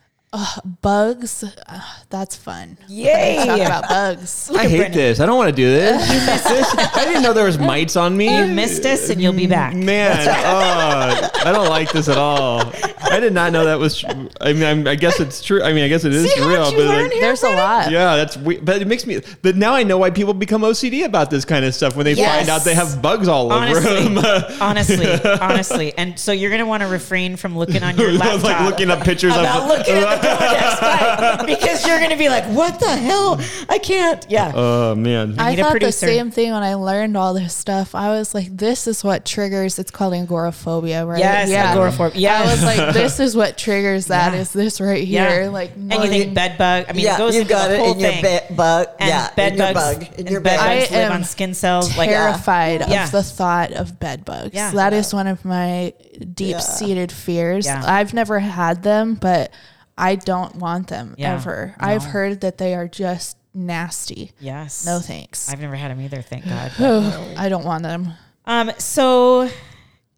Bugs. Uh, that's fun.
Yay!
Talk about bugs. (laughs)
I hate this. I don't want to do this. (laughs) This- I didn't know there was mites on me.
You missed us, and you'll be back.
Man, oh, (laughs) I don't like this at all. I did not know that was. Tr- I mean, I'm, I guess it's true. I mean, I guess it is
See
real. But like,
here?
There's a lot.
yeah, that's weird. But it makes me. But now I know why people become OCD about this kind of stuff when they
Yes.
find out they have bugs all over
Honestly,
them.
honestly, honestly, and so you're going to want to refrain from looking on your laptop.
like looking up pictures
about
of.
looking at the Demodex mite because you're going to be like, "What the hell? I can't." Yeah.
Oh man.
I
need
thought the same thing when I learned all this stuff. I was like, "This is what triggers." It's called agoraphobia, right?
yes, agoraphobia. Yeah.
I was like, "This is what (laughs) triggers that. Is
Yeah.
this right
Yeah.
here?" Like,
and you think bed bug? I mean, it
yeah,
goes
you
into
got
the
it
whole
in your
thing.
bed bug.
and
yeah,
bed
in your
bugs,
bug. In your
bed
bed.
bugs
I
live on skin cells. Like,
terrified
Yeah.
of the thought of bed bugs.
Yeah.
That is one of my deep seated fears.
Yeah.
I've never had them, but I don't want them
Yeah.
ever. I've heard that they are just nasty.
yes.
No thanks.
I've never had them either. Thank (sighs) God.
I don't want them.
Um, so,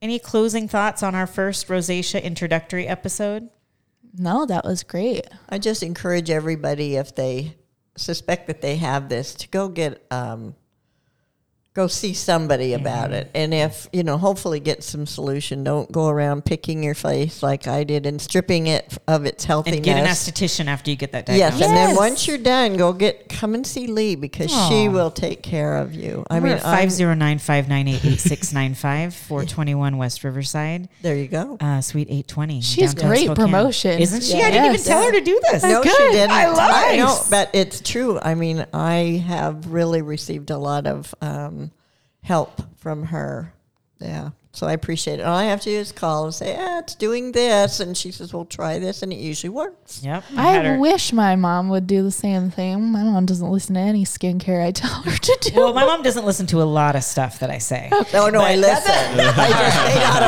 any closing thoughts on our first rosacea introductory episode?
No, that was great.
I just encourage everybody if they suspect that they have this to go get um, go see somebody about it, and if you know, hopefully get some solution. Don't go around picking your face like I did and stripping it of its healthiness.
And get an esthetician after you get that diagnosis.
Yes,
diagnosis.
and then
Yes.
once you're done, go get come and see Leigh because she
Aw.
will take care of you. I
I
mean,
mean,
I'm-
five zero nine five nine eight eight six nine five (laughs) four twenty one West Riverside,
there you go.
uh, Suite eight twenty.
She's a great promotion.
isn't she?
Yeah.
I didn't even
Yes.
tell her to do this.
No, she
good.
didn't.
I lied.
know, but it's true. I mean, I have really received a lot of um, help from her. Yeah. So I appreciate it. All I have to do is call and say, ah, it's doing this. And she says, well, try this. And it usually works.
Yep. had
I
her-
wish my mom would do the same thing. My mom doesn't listen to any skincare I tell her to do.
Well, my mom doesn't listen to a lot of stuff that I say.
No, no, I listen. (laughs) I just may not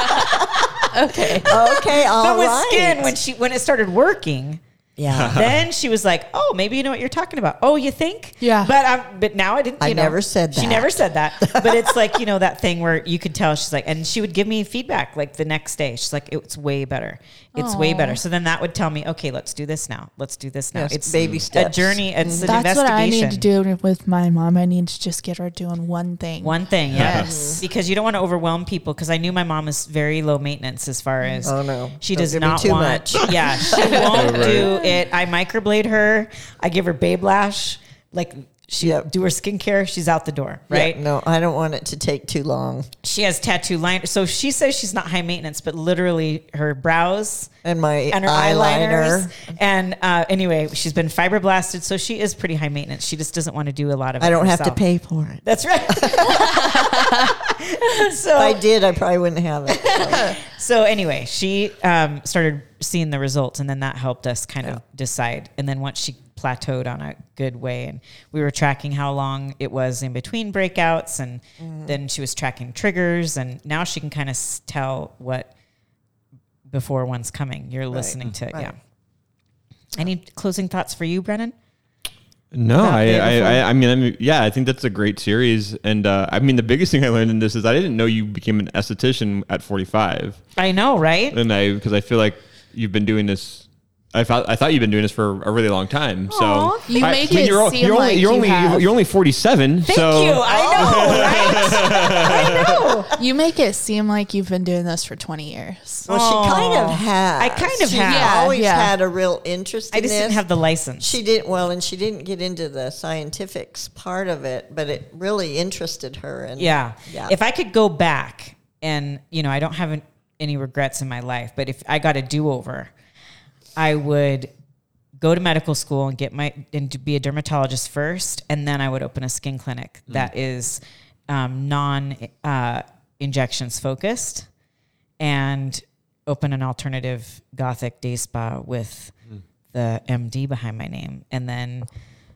obey. (laughs)
Okay.
Okay, all
but with
right.
skin, when she when it started working,
yeah. (laughs)
then she was like, "Oh, maybe you know what you're talking about." Oh, you think?
Yeah.
But um, but now I didn't.
I
know,
never said that.
She never said that. But it's like you know that thing where you could tell she's like, and she would give me feedback like the next day. She's like, "It's way better. It's way better." So then that would tell me, "Okay, let's do this now. Let's do this now."
Yes,
it's
baby steps.
a journey. It's an
That's what I need to do with my mom. I need to just get her doing one thing.
One thing, yes,
Yes.
because you don't want to overwhelm people. Because I knew my mom is very low maintenance as far as
Oh, no.
she
Don't
does not
too
want.
much. (laughs)
Yeah, she (laughs) won't do it. I microblade her. I give her BabeLash. Like she
Yep.
do her skincare. She's out the door.
Yeah,
Right.
no, I don't want it to take too long.
She has tattoo line. So she says she's not high maintenance, but literally her brows
And my
and her
eyeliner.
And uh, anyway, she's been fibroblasted, so she is pretty high maintenance. She just doesn't want to do a lot of. it
I don't have to pay for it.
That's right. (laughs) (laughs) so
If I did, I probably wouldn't have it. (laughs)
So anyway, she um, started seeing the results, and then that helped us kind of decide. And then once she plateaued on a good way, and we were tracking how long it was in between breakouts, and then she was tracking triggers, and now she can kind of tell what before one's coming. You're listening to it,
right.
yeah. Any closing thoughts for you, Brennan?
No, I, I, I, I mean, I mean, yeah, I think that's a great series. And uh, I mean, the biggest thing I learned in this is I didn't know you became an esthetician at 45.
I know, right?
And I, because I feel like you've been doing this. I thought I thought you've been doing this for a really long time. So
Aw.
You
I-
make
I mean,
it
you're,
seem
you're only
like
you're
you
only
have.
you're only 47.
Thank
so
you. I know, (laughs) right? I know.
You make it seem like you've been doing this for 20 years.
Well, she kind of has.
I kind of
she
have.
Yeah,
always
yeah.
had a real interest in
I just
this.
didn't have the license.
She didn't well, and she didn't get into the scientifics part of it, but it really interested her. And
Yeah.
yeah.
If I could go back and, you know, I don't have an- any regrets in my life, but if I got a do over, I would go to medical school and get my, and to be a dermatologist first. And then I would open a skin clinic that is um, non uh, injections focused and open an alternative gothic day spa with the MD behind my name. And then,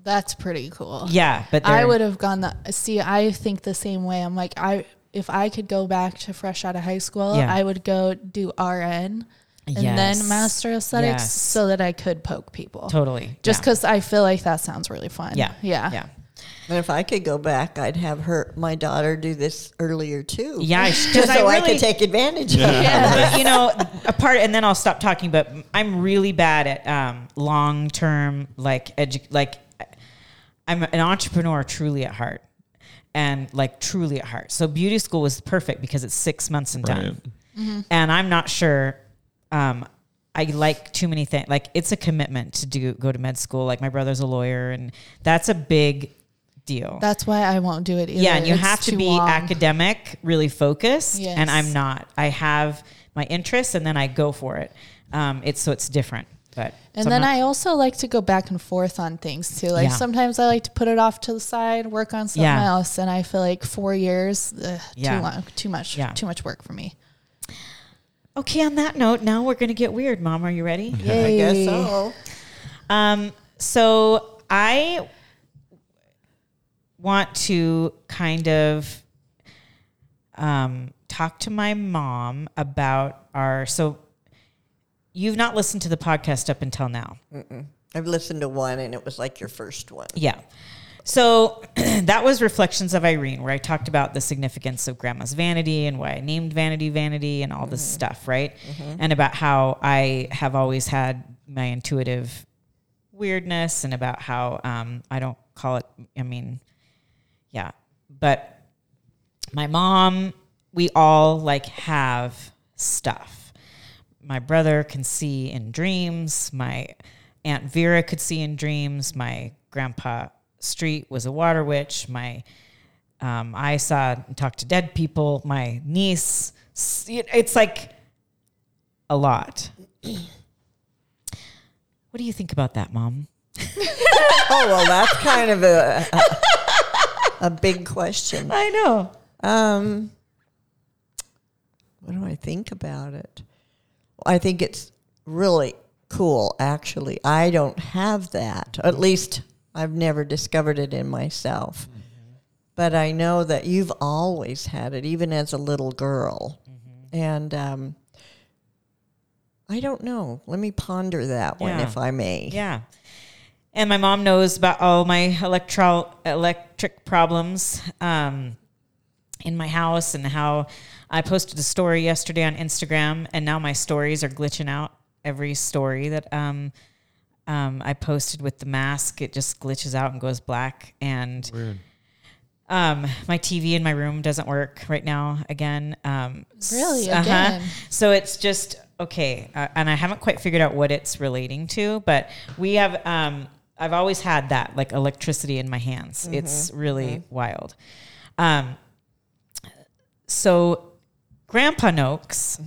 That's pretty cool.
yeah, but
I would have gone the see. I think the same way. I'm like I if I could go back to fresh out of high school,
Yeah.
I would go do RN and
Yes.
then master aesthetics
Yes.
so that I could poke people.
totally.
Just
yeah.
because I feel like that sounds really fun.
Yeah.
yeah,
Yeah.
And if I could go back, I'd have her, my daughter, do this earlier too.
Yeah, I-
just (laughs)
'cause
so
I
I, could take advantage of it.
but (laughs) you know, a part, and then I'll stop talking. But I'm really bad at um, long term, like edu- like I'm an entrepreneur truly at heart, and like truly at heart. So beauty school was perfect because it's six months and done, and I'm not sure. Um, I like too many things. Like it's a commitment to do go to med school. Like my brother's a lawyer, and that's a big deal.
That's why I won't do it either.
Yeah, and you
It's
have to be
long.
academic, really focused,
Yes.
and I'm not. I have my interests, and then I go for it. Um, it's so it's different, but
And
so
then
not-
I also like to go back and forth on things too. Like
Yeah.
sometimes I like to put it off to the side, work on something
Yeah.
else, and I feel like four years, ugh,
Yeah.
too long, too much,
Yeah.
too much work for me.
Okay. On that note, now we're gonna get weird. Mom, are you ready? (laughs)
I guess so.
Um, so I want to kind of um, talk to my mom about our. So you've not listened to the podcast up until now.
I've listened to one, and it was like your first one.
Yeah. So (clears throat) that was Reflections of Irene, where I talked about the significance of grandma's vanity and why I named vanity vanity and all this stuff, right? And about how I have always had my intuitive weirdness and about how um, I don't call it, I mean, yeah. But my mom, we all like have stuff. My brother can see in dreams. My Aunt Vera could see in dreams. My grandpa Street was a water witch. My um, I saw and talked to dead people. My niece, it's like a lot. What do you think about that, Mom? (laughs)
Oh well, that's kind of a a, a big question.
I know.
Um, what do I think about it? I think it's really cool. Actually, I don't have that. At least I've never discovered it in myself. But I know that you've always had it, even as a little girl. And um, I don't know. Let me ponder that one, if I may.
Yeah. And my mom knows about all my electro electric problems um, in my house and how I posted a story yesterday on Instagram, and now my stories are glitching out. Every story that um, um, I posted with the mask, it just glitches out and goes black. And um, my TV in my room doesn't work right now again. Um,
Really?
s-
Again?
So it's just okay, uh, and I haven't quite figured out what it's relating to, but we have. Um, I've always had that like electricity in my hands. It's really wild. Um, so, Grandpa Noakes,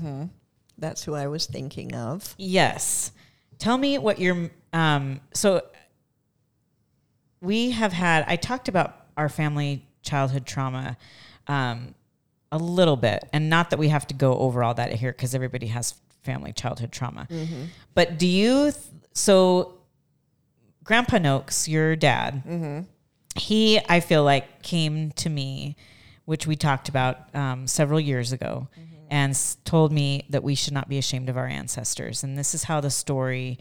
That's who I was thinking of.
yes. Tell me what your um. So, we have had. I talked about our family childhood trauma. Um, a little bit and not that we have to go over all that here because everybody has family childhood trauma but do you th- so grandpa noakes your dad he i feel like came to me which we talked about um, several years ago and s- told me that we should not be ashamed of our ancestors and this is how the story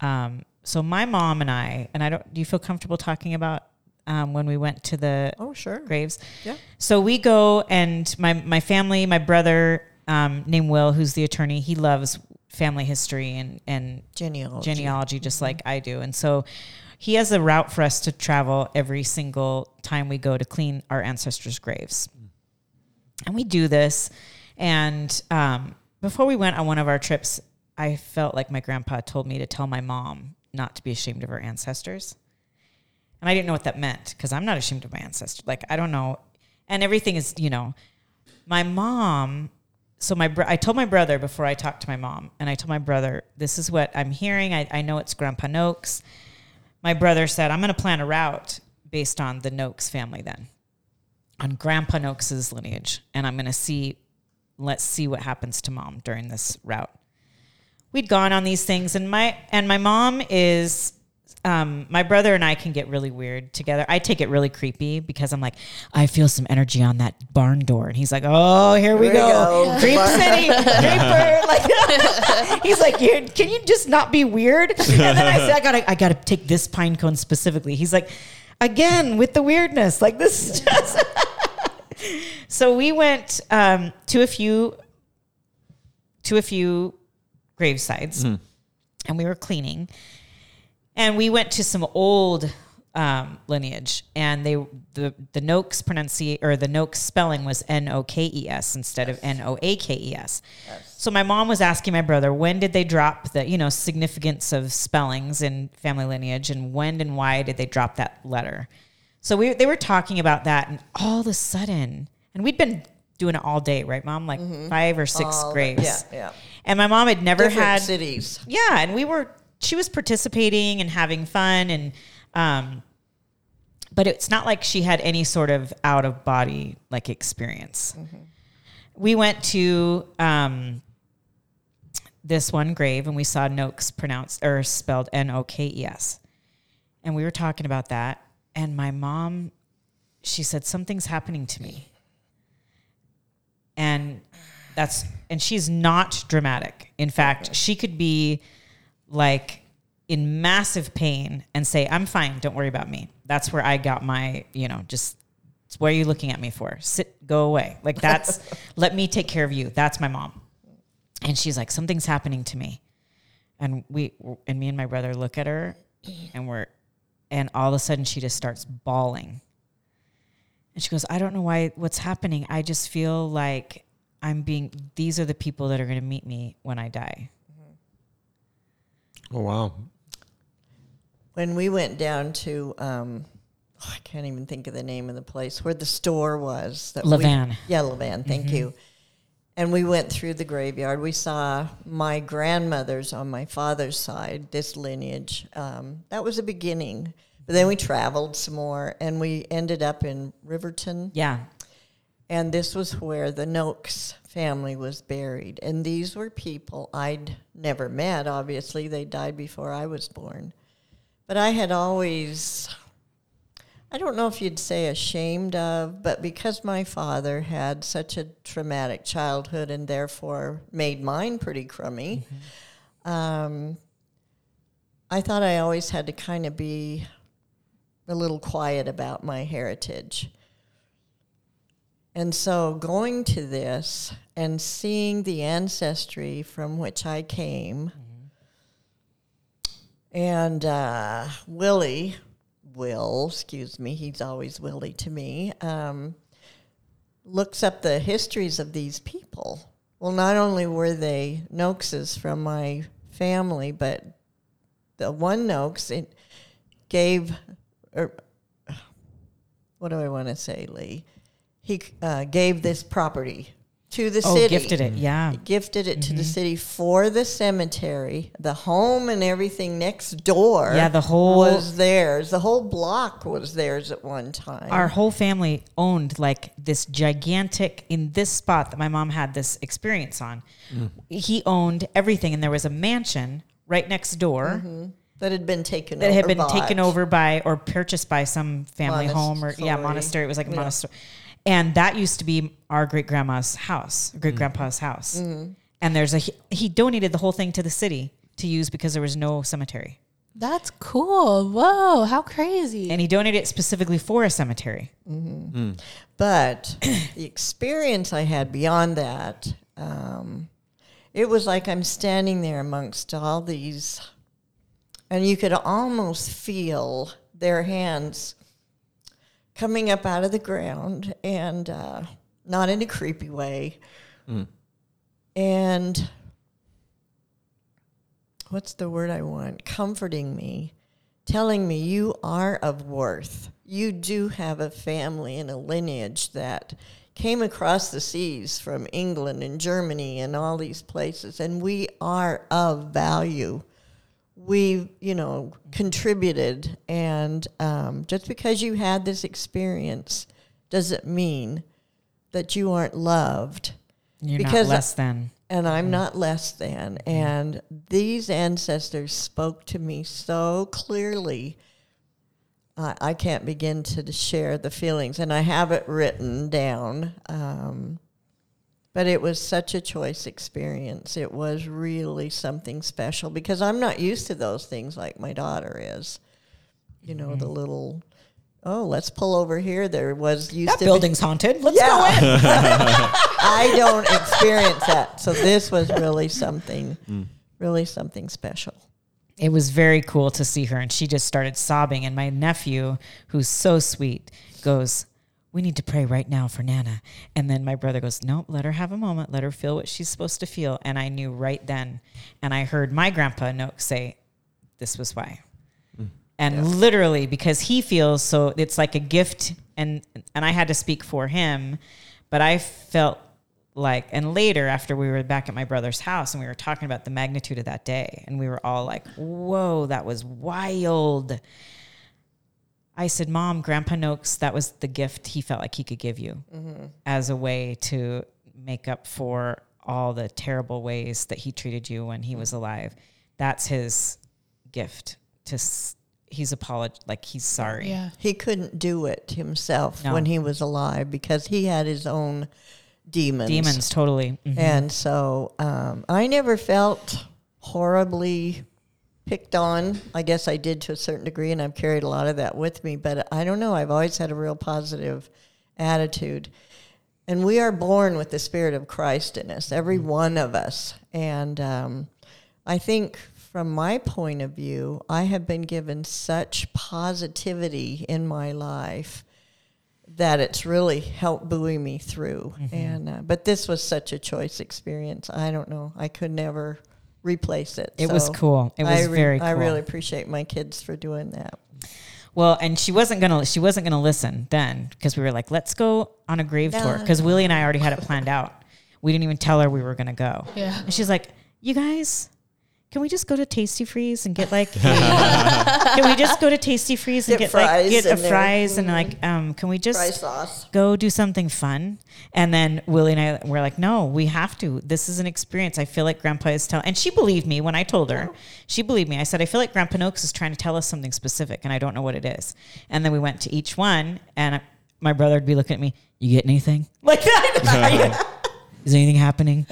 um, so my mom and i and i don't do you feel comfortable talking about um, when we went to the
Oh, sure.
graves
Yeah.
so we go, and my my family, my brother um, named Will, who's the attorney, he loves family history and and
Genealogy.
genealogy just like I do, and so he has a route for us to travel every single time we go to clean our ancestors' graves, and we do this. And um, before we went on one of our trips, I felt like my grandpa told me to tell my mom not to be ashamed of her ancestors. And I didn't know what that meant because I'm not ashamed of my ancestors. Like, I don't know. And everything is, you know, my mom. So my bro- I told my brother before I talked to my mom, and I told my brother, this is what I'm hearing. I, I know it's Grandpa Noakes. My brother said, I'm going to plan a route based on the Noakes family then, on Grandpa Noakes's lineage. And I'm going to see, let's see what happens to mom during this route. We'd gone on these things, and my and my mom is um, my brother and I can get really weird together. I take it really creepy because I'm like, I feel some energy on that barn door, and he's like, Oh, here we
Here we
go,
go.
creep city, (laughs) creeper. Like, (laughs) he's like, "You- Can you just not be weird? And then I say, I gotta, I gotta take this pine cone specifically. He's like, Again with the weirdness, like this is just. (laughs) so we went um, to a few, to a few gravesides, and we were cleaning and we went to some old um, lineage, and they the the Noakes pronunciation or the Noakes spelling was N O K E S instead of N O A K E S. So my mom was asking my brother when did they drop the you know significance of spellings in family lineage, and when and why did they drop that letter? So we they were talking about that, and all of a sudden, and we'd been doing it all day, right, mom? Like five or six
All the-
graves.
yeah, yeah.
And my mom had never
Different
had
cities.
yeah, and we were she was participating and having fun and um but it's not like she had any sort of out of body like experience. We went to um this one grave and we saw Noakes pronounced or spelled N O K E S. And we were talking about that and my mom she said something's happening to me. And that's and she's not dramatic. In fact, she could be like in massive pain and say, I'm fine, don't worry about me. That's where I got my, you know, just what are you looking at me for? Sit, go away. Like that's (laughs) let me take care of you. That's my mom. And she's like, something's happening to me. And we and me and my brother look at her and we're and all of a sudden she just starts bawling. And she goes, I don't know why what's happening. I just feel like I'm being these are the people that are going to meet me when I die.
Oh wow.
When we went down to, um, oh, I can't even think of the name of the place where the store was. That we-
Levan.
yeah, Levan. Thank you. And we went through the graveyard. We saw my grandmothers on my father's side, this lineage. Um, that was the beginning. But then we traveled some more, and we ended up in Riverton.
Yeah.
And this was where the Noakes family was buried. And these were people I'd never met, obviously. They died before I was born. But I had always, I don't know if you'd say ashamed of, but because my father had such a traumatic childhood and therefore made mine pretty crummy, um, I thought I always had to kind of be a little quiet about my heritage. And so going to this and seeing the ancestry from which I came, and uh, Willie, Will, excuse me, he's always Willie to me, um, looks up the histories of these people. Well, not only were they Noakses from my family, but the one Noakes it gave, or what do I want to say, Leigh? He uh, gave this property to the
Oh,
city.
gifted it. Yeah.
Gifted it to the mm-hmm. city for the cemetery. The home and everything next door.
Yeah, the whole-
was theirs. The whole block was theirs at one time.
Our whole family owned like this gigantic in this spot that my mom had this experience on. Mm. He owned everything, and there was a mansion right next door mm-hmm.
that had been taken
that
over.
had been
bought.
taken over by or purchased by some family home or yeah
Monastery.
monastery. It was like a
Yeah.
monastery, and that used to be our great grandma's house, great grandpa's house.
Mm-hmm.
And there's a he, he donated the whole thing to the city to use because there was no cemetery,
That's cool. Whoa, how crazy.
and he donated it specifically for a cemetery.
But the experience I had beyond that, um, it was like I'm standing there amongst all these, and you could almost feel their hands coming up out of the ground, and uh, not in a creepy way. And what's the word I want? Comforting me, telling me you are of worth. You do have a family and a lineage that came across the seas from England and Germany and all these places, and we are of value. We, you know, contributed, and um, just because you had this experience doesn't mean that you aren't loved
You're
Because
not less than.
and I'm not less than. And these ancestors spoke to me so clearly. I I can't begin to share the feelings, and I have it written down. Um, but it was such a choice experience. It was really something special because I'm not used to those things like my daughter is. You know, the mm-hmm. little, oh, let's pull over here. There was used
That
to be-
building's haunted. Let's
yeah.
go in. (laughs) (laughs)
I don't experience that. So this was really (laughs) mm. something, really something special.
it was very cool to see her and she just started sobbing and my nephew who's so sweet goes we need to pray right now for nana. And then my brother goes nope let her have a moment. Let her feel what she's supposed to feel. And i knew right then and i heard my grandpa noak say this was why. Hmm. And literally because he feels so it's like a gift and and i had to speak for him but i felt like and later after we were back at my brother's house and we were talking about the magnitude of that day and we were all like whoa that was wild i said mom grandpa noakes that was the gift he felt like he could give you as a way to make up for all the terrible ways that he treated you when he was alive that's his gift to s- he's apolog like he's sorry
yeah.
He couldn't do it himself
No.
when he was alive because he had his own demons.
demons totally Mhm.
And so um, I never felt horribly picked on. I guess I did to a certain degree, and I've carried a lot of that with me. But I don't know. I've always had a real positive attitude. And we are born with the Spirit of Christ in us, every one of us. And um, I think from my point of view, I have been given such positivity in my life that it's really helped buoy me through. And uh, but this was such a choice experience. I don't know. I could never replace it.
It was cool. It was
I re-
very cool.
I really appreciate my kids for doing that.
Well, and she wasn't gonna she wasn't gonna listen then because we were like, let's go on a grave tour because Willie and I already had it planned out. We didn't even tell her we were gonna go.
Yeah.
And she's like, you guys. Can we just go to Tastee Freez and get like? a- (laughs) can we just go to Tastee Freez and
Get
get, like get a
and
fries and like um? Can we just
sauce.
go do something fun. And then Willie and I were like, no, we have to. This is an experience. I feel like Grandpa is telling, and she believed me when I told her. She believed me. I said, I feel like Grandpa Noakes is trying to tell us something specific, and I don't know what it is. And then we went to each one, and my brother would be looking at me, You get anything? Like that? Are you- is anything happening? (laughs)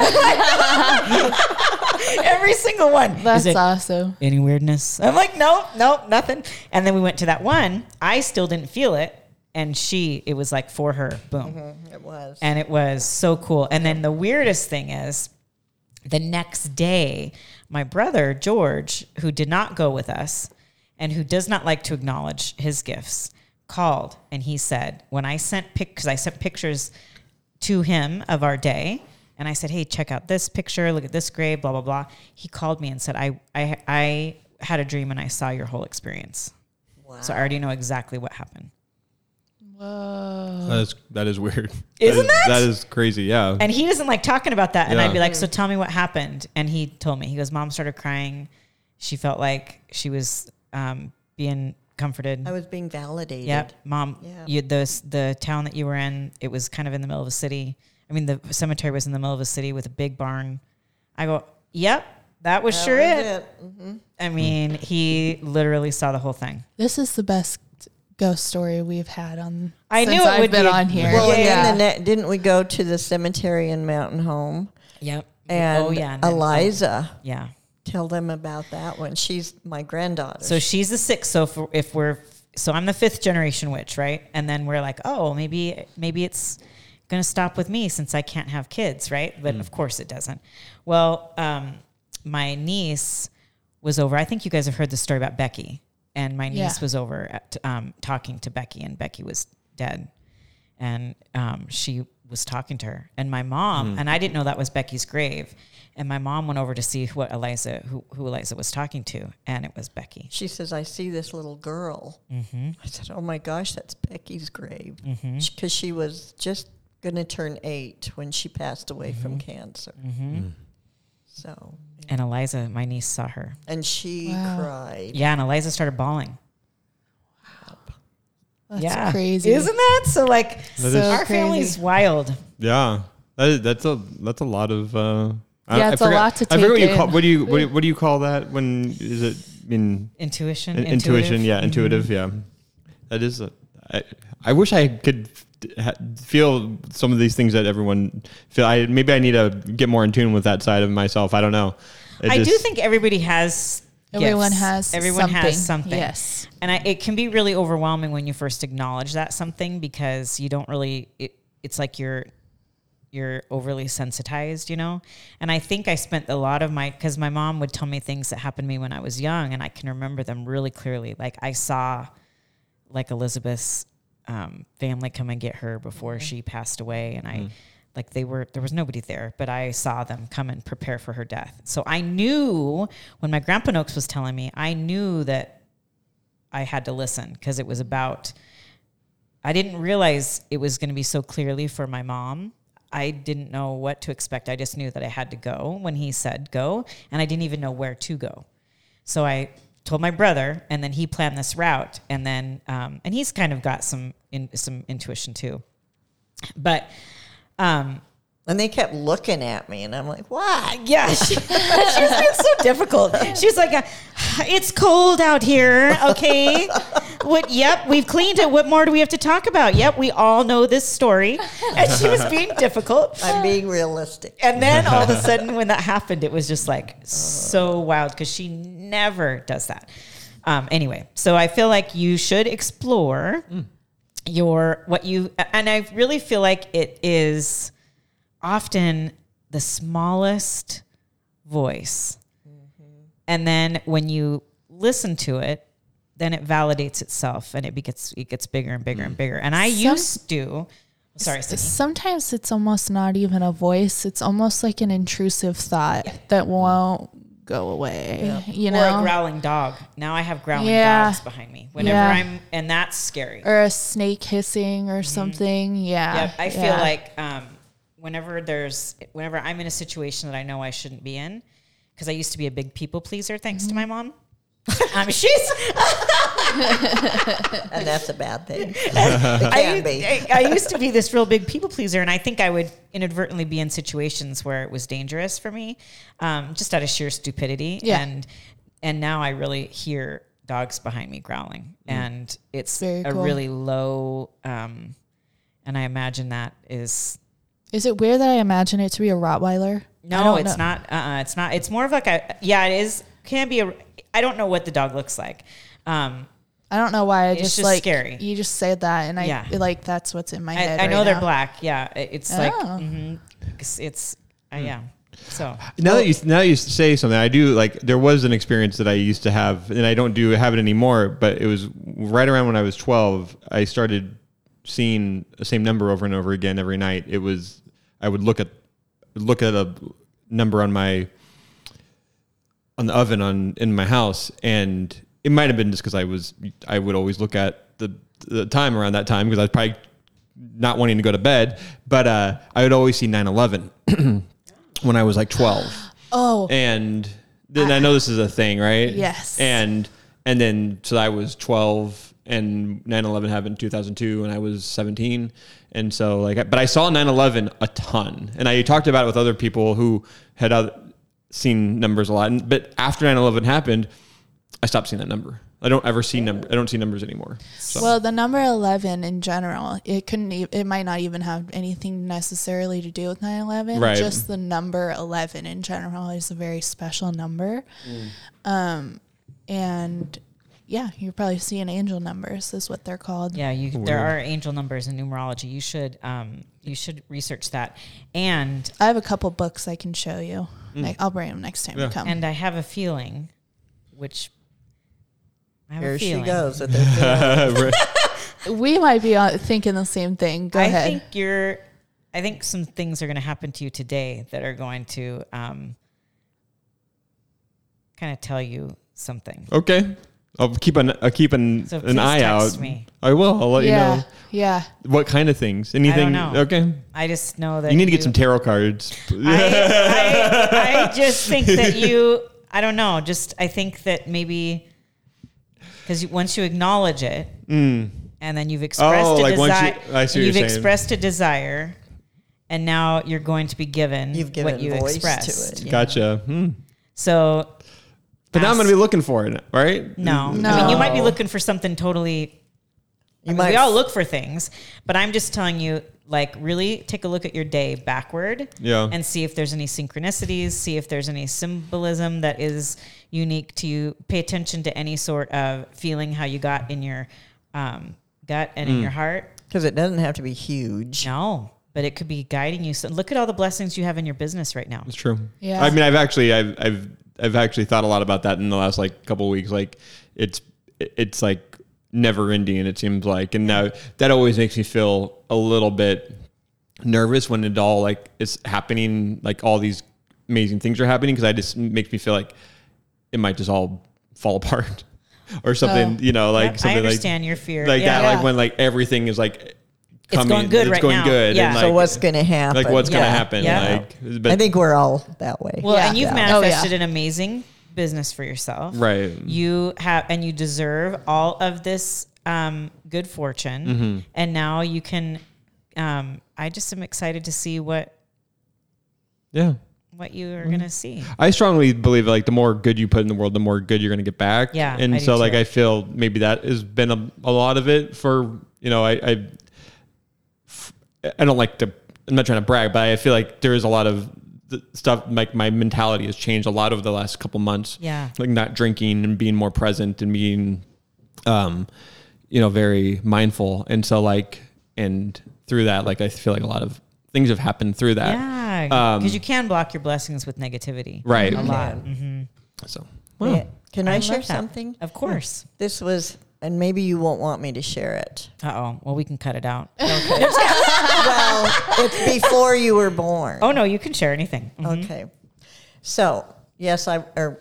Every single one.
That's
Is
awesome.
any weirdness? I'm like, nope, nope, nothing. And then we went to that one. I still didn't feel it. And she, it was like for her, boom. Mm-hmm.
It was.
And it was so cool. And then the weirdest thing is the next day, my brother, George, who did not go with us and who does not like to acknowledge his gifts, called and he said, when I sent pic, because I sent pictures to him of our day, and I said, hey, check out this picture, look at this grave, blah, blah, blah. He called me and said, I, I, I had a dream and I saw your whole experience.
Wow.
So I already know exactly what happened.
Whoa.
That is that is weird. (laughs)
Isn't
that? Is,
that?
that is crazy. Yeah.
And he doesn't like talking about that. And I'd be
Yeah.
like, so tell me what happened. And he told me, he goes, mom started crying. She felt like she was um, being comforted.
I was being validated.
Yep, mom.
Yeah.
You the the town that you were in, it was kind of in the middle of a city. I mean, the cemetery was in the middle of a city with a big barn. I go, yep, that was
That
sure
was
it.
it. Mhm.
I mean, he literally saw the whole thing.
This is the best ghost story we've had on.
I
since
knew it
I've
would
been
be.
on here.
Well,
Yeah.
and then the ne- didn't we go to the cemetery in Mountain Home?
Yep.
And
oh yeah, and then-
Eliza,
yeah.
Tell them about that one. She's my granddaughter.
So she's the sixth. So if, if we're so I'm the fifth generation witch, right? And then we're like, oh, maybe maybe it's gonna stop with me since I can't have kids, right? But of course it doesn't. Well, um, my niece was over. I think you guys have heard the story about Becky, and my niece
Yeah.
was over at, um, talking to Becky, and Becky was dead, and um, she was talking to her, and my mom, and I didn't know that was Becky's grave. And my mom went over to see what Eliza, who, who Eliza was talking to, and it was Becky.
she says, I see this little girl.
Mm-hmm.
I said, Oh my gosh, that's Becky's grave. Because she was just going to turn eight when she passed away
Mm-hmm.
from cancer.
Mm.
So,
And Eliza, my niece, saw her.
and she
Wow.
cried.
Yeah, and Eliza started bawling.
That's
yeah,
crazy.
isn't that so? Like
That
So
our
crazy.
family's wild.
Yeah, that is, that's a that's a lot of. Uh, I-
Yeah,
I
it's a lot to
I forget what
take
you call. What do you what do you, what do you call that when is it in,
Intuition,
in intuition?
intuitive.
Yeah,
Mhm.
intuitive. Yeah, that is. A, I, I wish I could feel some of these things that everyone feel. I maybe I need to get more in tune with that side of myself. I don't know. It
I do
just-
think everybody has.
Everyone
gifts.
has
Everyone has
something.
something.
Yes.
and I, it can be really overwhelming when you first acknowledge that something because you don't really. It, it's like you're you're overly sensitized, you know? And I think I spent a lot of my, because my mom would tell me things that happened to me when I was young, and I can remember them really clearly. Like I saw, like Elizabeth's um, family come and get her before she passed away, and I, like they were, there was nobody there, but I saw them come and prepare for her death. So I knew when my grandpa Noakes was telling me, I knew that I had to listen because it was about. I didn't realize it was going to be so clearly for my mom. I didn't know what to expect. I just knew that I had to go when he said go, and I didn't even know where to go. So I told my brother, and then he planned this route, and then um, and he's kind of got some in, some intuition too. But um,
And they kept looking at me, and I'm like, what? (laughs)
yeah, she, (laughs) she's so difficult. She's like, uh, "It's cold out here." Okay, what? Yep, we've cleaned it. What more do we have to talk about? Yep, we all know this story. And she was being difficult.
I'm being realistic.
And then all of a sudden, when that happened, it was just like so wild because she never does that. Um, anyway, so I feel like you should explore your what you, and I really feel like it is often the smallest voice. Mm-hmm. And then when you listen to it, then it validates itself and it gets it gets bigger and bigger and mm. bigger. And I
Some-
used to sorry.
Sometimes it's almost not even a voice. It's almost like an intrusive thought that won't go away. You know, or
a growling dog. Now I have growling
Yeah.
dogs behind me whenever
Yeah.
I'm, and that's scary.
or a snake hissing or something. Yeah.
Yep, I feel like um, whenever there's, whenever I'm in a situation that I know I shouldn't be in, because I used to be a big people pleaser, thanks to my mom. (laughs) um, she's (laughs) (laughs)
And that's a bad thing. (laughs) It
I,
be.
I, I used to be this real big people pleaser, and I think I would inadvertently be in situations where it was dangerous for me, um, just out of sheer stupidity.
Yeah.
And and now I really hear dogs behind me growling, and it's
Very
a
cool.
really low. Um, and I imagine that is
Is it weird that I imagine it to be a Rottweiler?
No, it's
know.
not. Uh, uh it's not. It's more of like a. Yeah, it is. Can be a. I don't know what the dog looks like. Um,
I don't know why I
It's
just,
just
like
scary.
You just said that, and I
Yeah.
like that's what's in my
I,
head.
I know
right
they're black. Yeah, it- it's like.
Oh.
mhm. It's, it's uh, yeah. So
Now that you now that you say something, I do like there was an experience that I used to have, and I don't do have it anymore. But it was right around when I was twelve. I started seeing the same number over and over again every night. It was I would look at look at a number on my on the oven on in my house, and it might have been just because I was I would always look at the the time around that time because I was probably not wanting to go to bed, but uh, I would always see 9/11 (clears throat) when I was like 12 (gasps)
Oh,
and then I, know this is a thing, right?
Yes.
And and then so I was 12 and 9/11 happened in 2002 and I was 17 and so like but I saw 9/11 a ton. And I talked about it with other people who had other, seen numbers a lot. And, but after 9/11 happened I stopped seeing that number. I don't ever see number I don't see numbers anymore. So
well, the number eleven in general, it couldn't. E- it might not even have anything necessarily to do with 9-11.
Right.
Just the number eleven in general is a very special number.
Mm.
Um, and yeah, you're probably seeing angel numbers, is what they're called.
yeah, you there are angel numbers in numerology. You should um you should research that. And
I have a couple books I can show you.
Mm.
I'll bring them next time
Yeah.
you come.
and I have a feeling, which I have
Here
a
she goes with (laughs) her
we might be uh, thinking the same thing. Go
I
ahead.
think you're. I think some things are going to happen to you today that are going to um, kind of tell you something.
okay. I'll keep an I'll keep an,
So
an eye
text
out.
me.
I will. I'll let you know.
yeah.
What kind of things? Anything?
know.
Okay.
I just know that
You need to get some tarot cards.
I, I, I just think that (laughs) you. I don't know. Just I think that maybe because once you acknowledge it, and then you've expressed
Mm. Oh,
a
like
desire,
you- I see what
you've
saying.
expressed a desire, and now you're going to be given
You've given
what you
voice to
expressed.
it.
Gotcha. Hmm.
So,
But now I'm going to be looking for it, right?
No, I mean you might be looking for something totally. I mean,
might
we all look for things, but I'm just telling you, like, really take a look at your day backward,
Yeah.
and see if there's any synchronicities, see if there's any symbolism that is unique to you. Pay attention to any sort of feeling how you got in your um, gut and
Hmm.
in your heart.
Because it doesn't have to be huge.
No, but it could be guiding you. So look at all the blessings you have in your business right now.
It's true.
Yeah.
I mean, I've actually, I've, I've, I've actually thought a lot about that in the last like couple of weeks. Like, it's, it's like never ending. It seems like, and now that always makes me feel a little bit nervous when it all like is happening. Like all these amazing things are happening because I just makes me feel like it might just all fall (laughs) apart or something.
Oh.
You know, like
Yep,
something
I understand
like
your fear.
like
yeah.
that.
Yeah.
Like when like everything is like
It's
coming,
going good
it's
right
going
now.
good.
Yeah.
And,
so what's going to happen?
like what's gonna happen?
Yeah.
Like, but,
I think we're all that way.
Well,
Yeah.
and you've
Yeah.
Oh, yeah.
manifested an amazing business for yourself.
right.
You have, and you deserve all of this um, good fortune.
Mm-hmm.
And now you can. Um, I just am excited to see what
Yeah.
what you
Mm-hmm.
are gonna see.
I strongly believe like the more good you put in the world, the more good you're going to get back.
Yeah,
and
I
so like
too.
I feel maybe that has been a, a lot of it for you know I, I I don't like to I'm not trying to brag, but I feel like there is a lot of the stuff like my mentality has changed a lot over the last couple months.
Yeah.
like not drinking and being more present and being um you know very mindful and so like and through that like I feel like a lot of things have happened through that.
Yeah,
Um,
because you can block your blessings with negativity.
Right.
A
You
lot.
So
Yeah. Can I,
I
share something?
Of course.
This was, and maybe you won't want me to share it.
Uh oh. Well, we can cut it out. (laughs)
well, it's before you were born.
oh no, you can share anything. Mhm.
Okay. So, yes, I or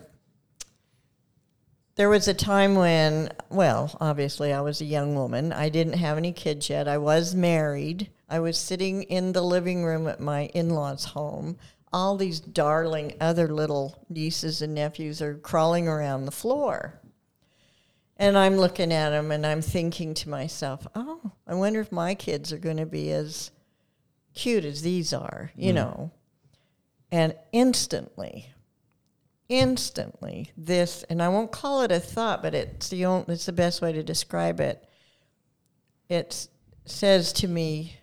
there was a time when, well, obviously I was a young woman. I didn't have any kids yet. I was married. I was sitting in the living room at my in-laws' home. All these darling other little nieces and nephews are crawling around the floor. And I'm looking at them and I'm thinking to myself, "Oh, I wonder if my kids are going to be as cute as these are, you mm. know." And instantly, instantly, this, and I won't call it a thought, but it's the only, it's the best way to describe it. It says to me,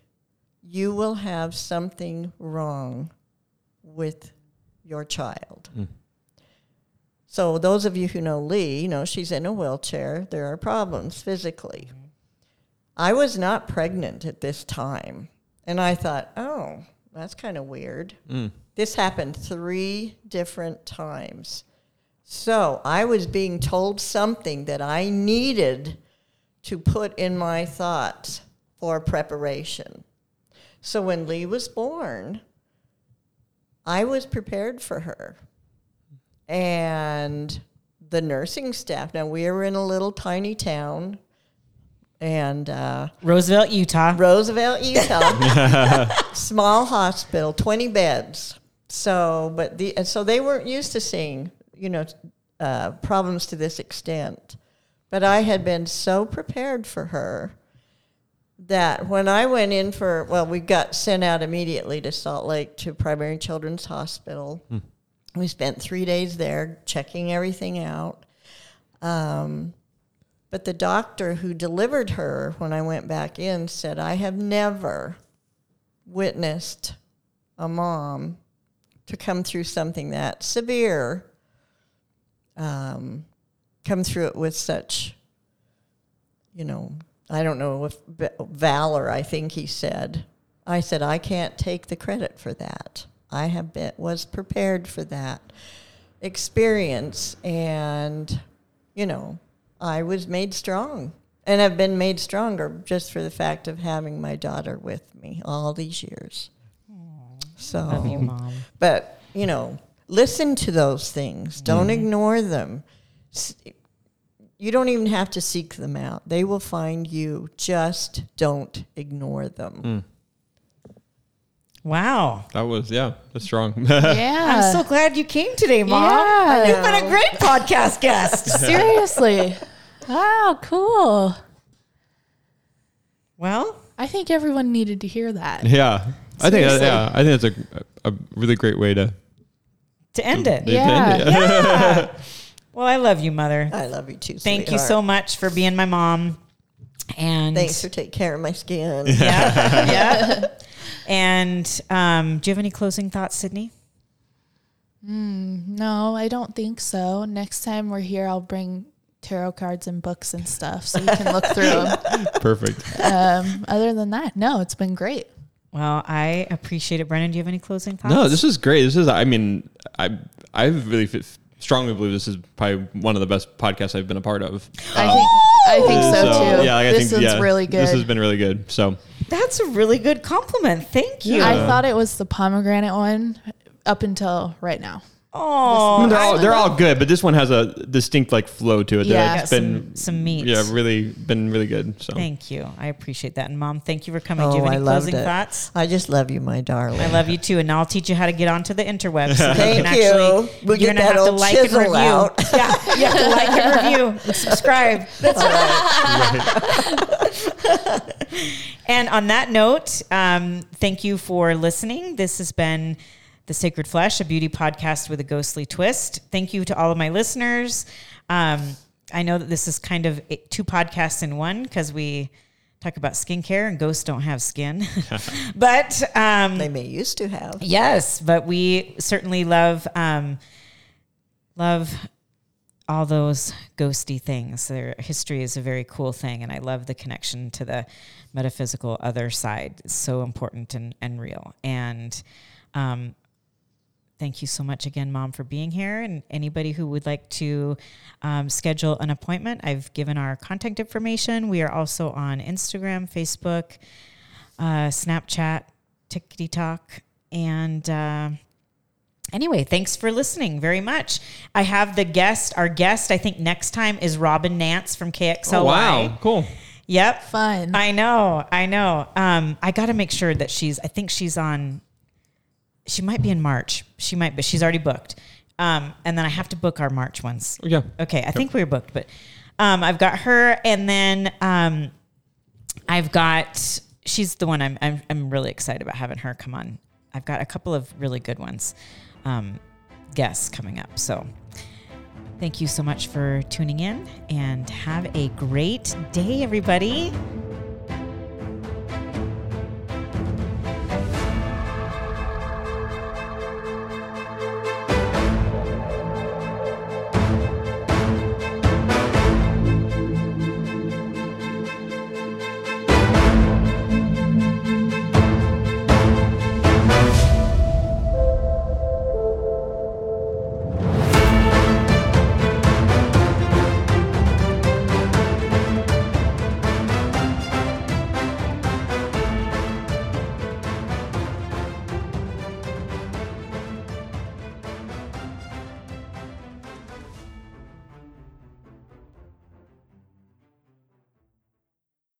"You will have something wrong with your child. Mm. So those of you who know Leigh, you know she's in a wheelchair. There are problems physically. Mm-hmm. I was not pregnant at this time, and I thought, oh, that's kind of weird. Mm. This happened three different times. So I was being told something that I needed to put in my thoughts for preparation. So when Leigh was born, I was prepared for her. And the nursing staff, now we were in a little tiny town, and uh,
Roosevelt, Utah.
Roosevelt, (laughs) Utah, small hospital, 20 beds. So, but the, and so they weren't used to seeing, you know, uh, problems to this extent. But I had been so prepared for her that when I went in for, well, we got sent out immediately to Salt Lake to Primary Children's Hospital. We spent three days there checking everything out. Um, but the doctor who delivered her when I went back in said, I have never witnessed a mom to come through something that severe, um, come through it with such, you know, I don't know if valor, I think he said. I said, I can't take the credit for that. I have been, was prepared for that experience and, you know, I was made strong. And I've been made stronger just for the fact of having my daughter with me all these years. So,
Love you, mom.
but you know, listen to those things. Don't mm-hmm. ignore them. S- You don't even have to seek them out. They will find you. Just don't ignore them. Mm.
Wow.
That was yeah, that's strong. (laughs)
Yeah.
I'm so glad you came today, mom.
Yeah.
You've been a great podcast guest. (laughs)
Seriously. Wow, cool.
well,
I think everyone needed to hear that.
yeah, I think that, yeah, I think that's a a really great way to.
to end it.
to
Yeah.
end it.
Yeah. (laughs) well, I love you, mother.
I love you too.
Thank you so much for being my mom. And
Thanks for taking care of my skin.
yeah, yeah. And um, do you have any closing thoughts, Sydney?
No, I don't think so. Next time we're here, I'll bring tarot cards and books and stuff so you can look through (laughs) them.
Perfect.
Um, other than that, no, it's been great.
Well, I appreciate it. Brennan, do you have any closing thoughts?
No, this is great. This is. I mean, I I really f- strongly believe this is probably one of the best podcasts I've been a part of.
I um, think I think so, too.
Yeah, like, I
this
think
is
yeah,
really good.
This has been really good. So
That's a really good compliment. Thank you.
I thought it was the pomegranate one up until right now.
Oh,
they're all they're all good, but this one has a distinct like flow to it.
Yeah.
that's
got
been
some, some meat.
yeah, really been really good. So
Thank you. I appreciate that. And mom, thank you for coming.
Oh,
do you have
I
any closing
it.
thoughts?
I just love you, my darling.
I love you too, and I'll teach you how to get onto the interwebs. So (laughs)
Thank you.
Actually,
We'll
you're
get
gonna
that
have to like and review.
out. (laughs)
Yeah, you have to like and review and subscribe. (laughs) And on that note, um, thank you for listening. This has been The Sacred Flesh, a beauty podcast with a ghostly twist. Thank you to all of my listeners. Um, I know that this is kind of two podcasts in one because we talk about skincare and ghosts don't have skin. (laughs) but um,
They may used to have.
Yes, but we certainly love um, love all those ghosty things. Their history is a very cool thing, and I love the connection to the metaphysical other side. It's so important and, and real. And um, thank you so much again, Mom, for being here. And anybody who would like to um, schedule an appointment, I've given our contact information. We are also on Instagram, Facebook, uh, Snapchat, Tickety Talk, and. Uh, Anyway, thanks for listening very much. I have the guest, our guest, I think next time is Robin Nance from KXLY.
oh, wow, cool.
Yep.
Fun.
I know, I know. Um, I got to make sure that she's, I think she's on, she might be in March. She might, but she's already booked. Um, and then I have to book our March ones.
Yeah.
Okay, I think we were booked, but um, I've got her, and then um, I've got she's the one I'm, I'm I'm really excited about having her come on. I've got a couple of really good ones, um, guests coming up. So thank you so much for tuning in, and have a great day, everybody.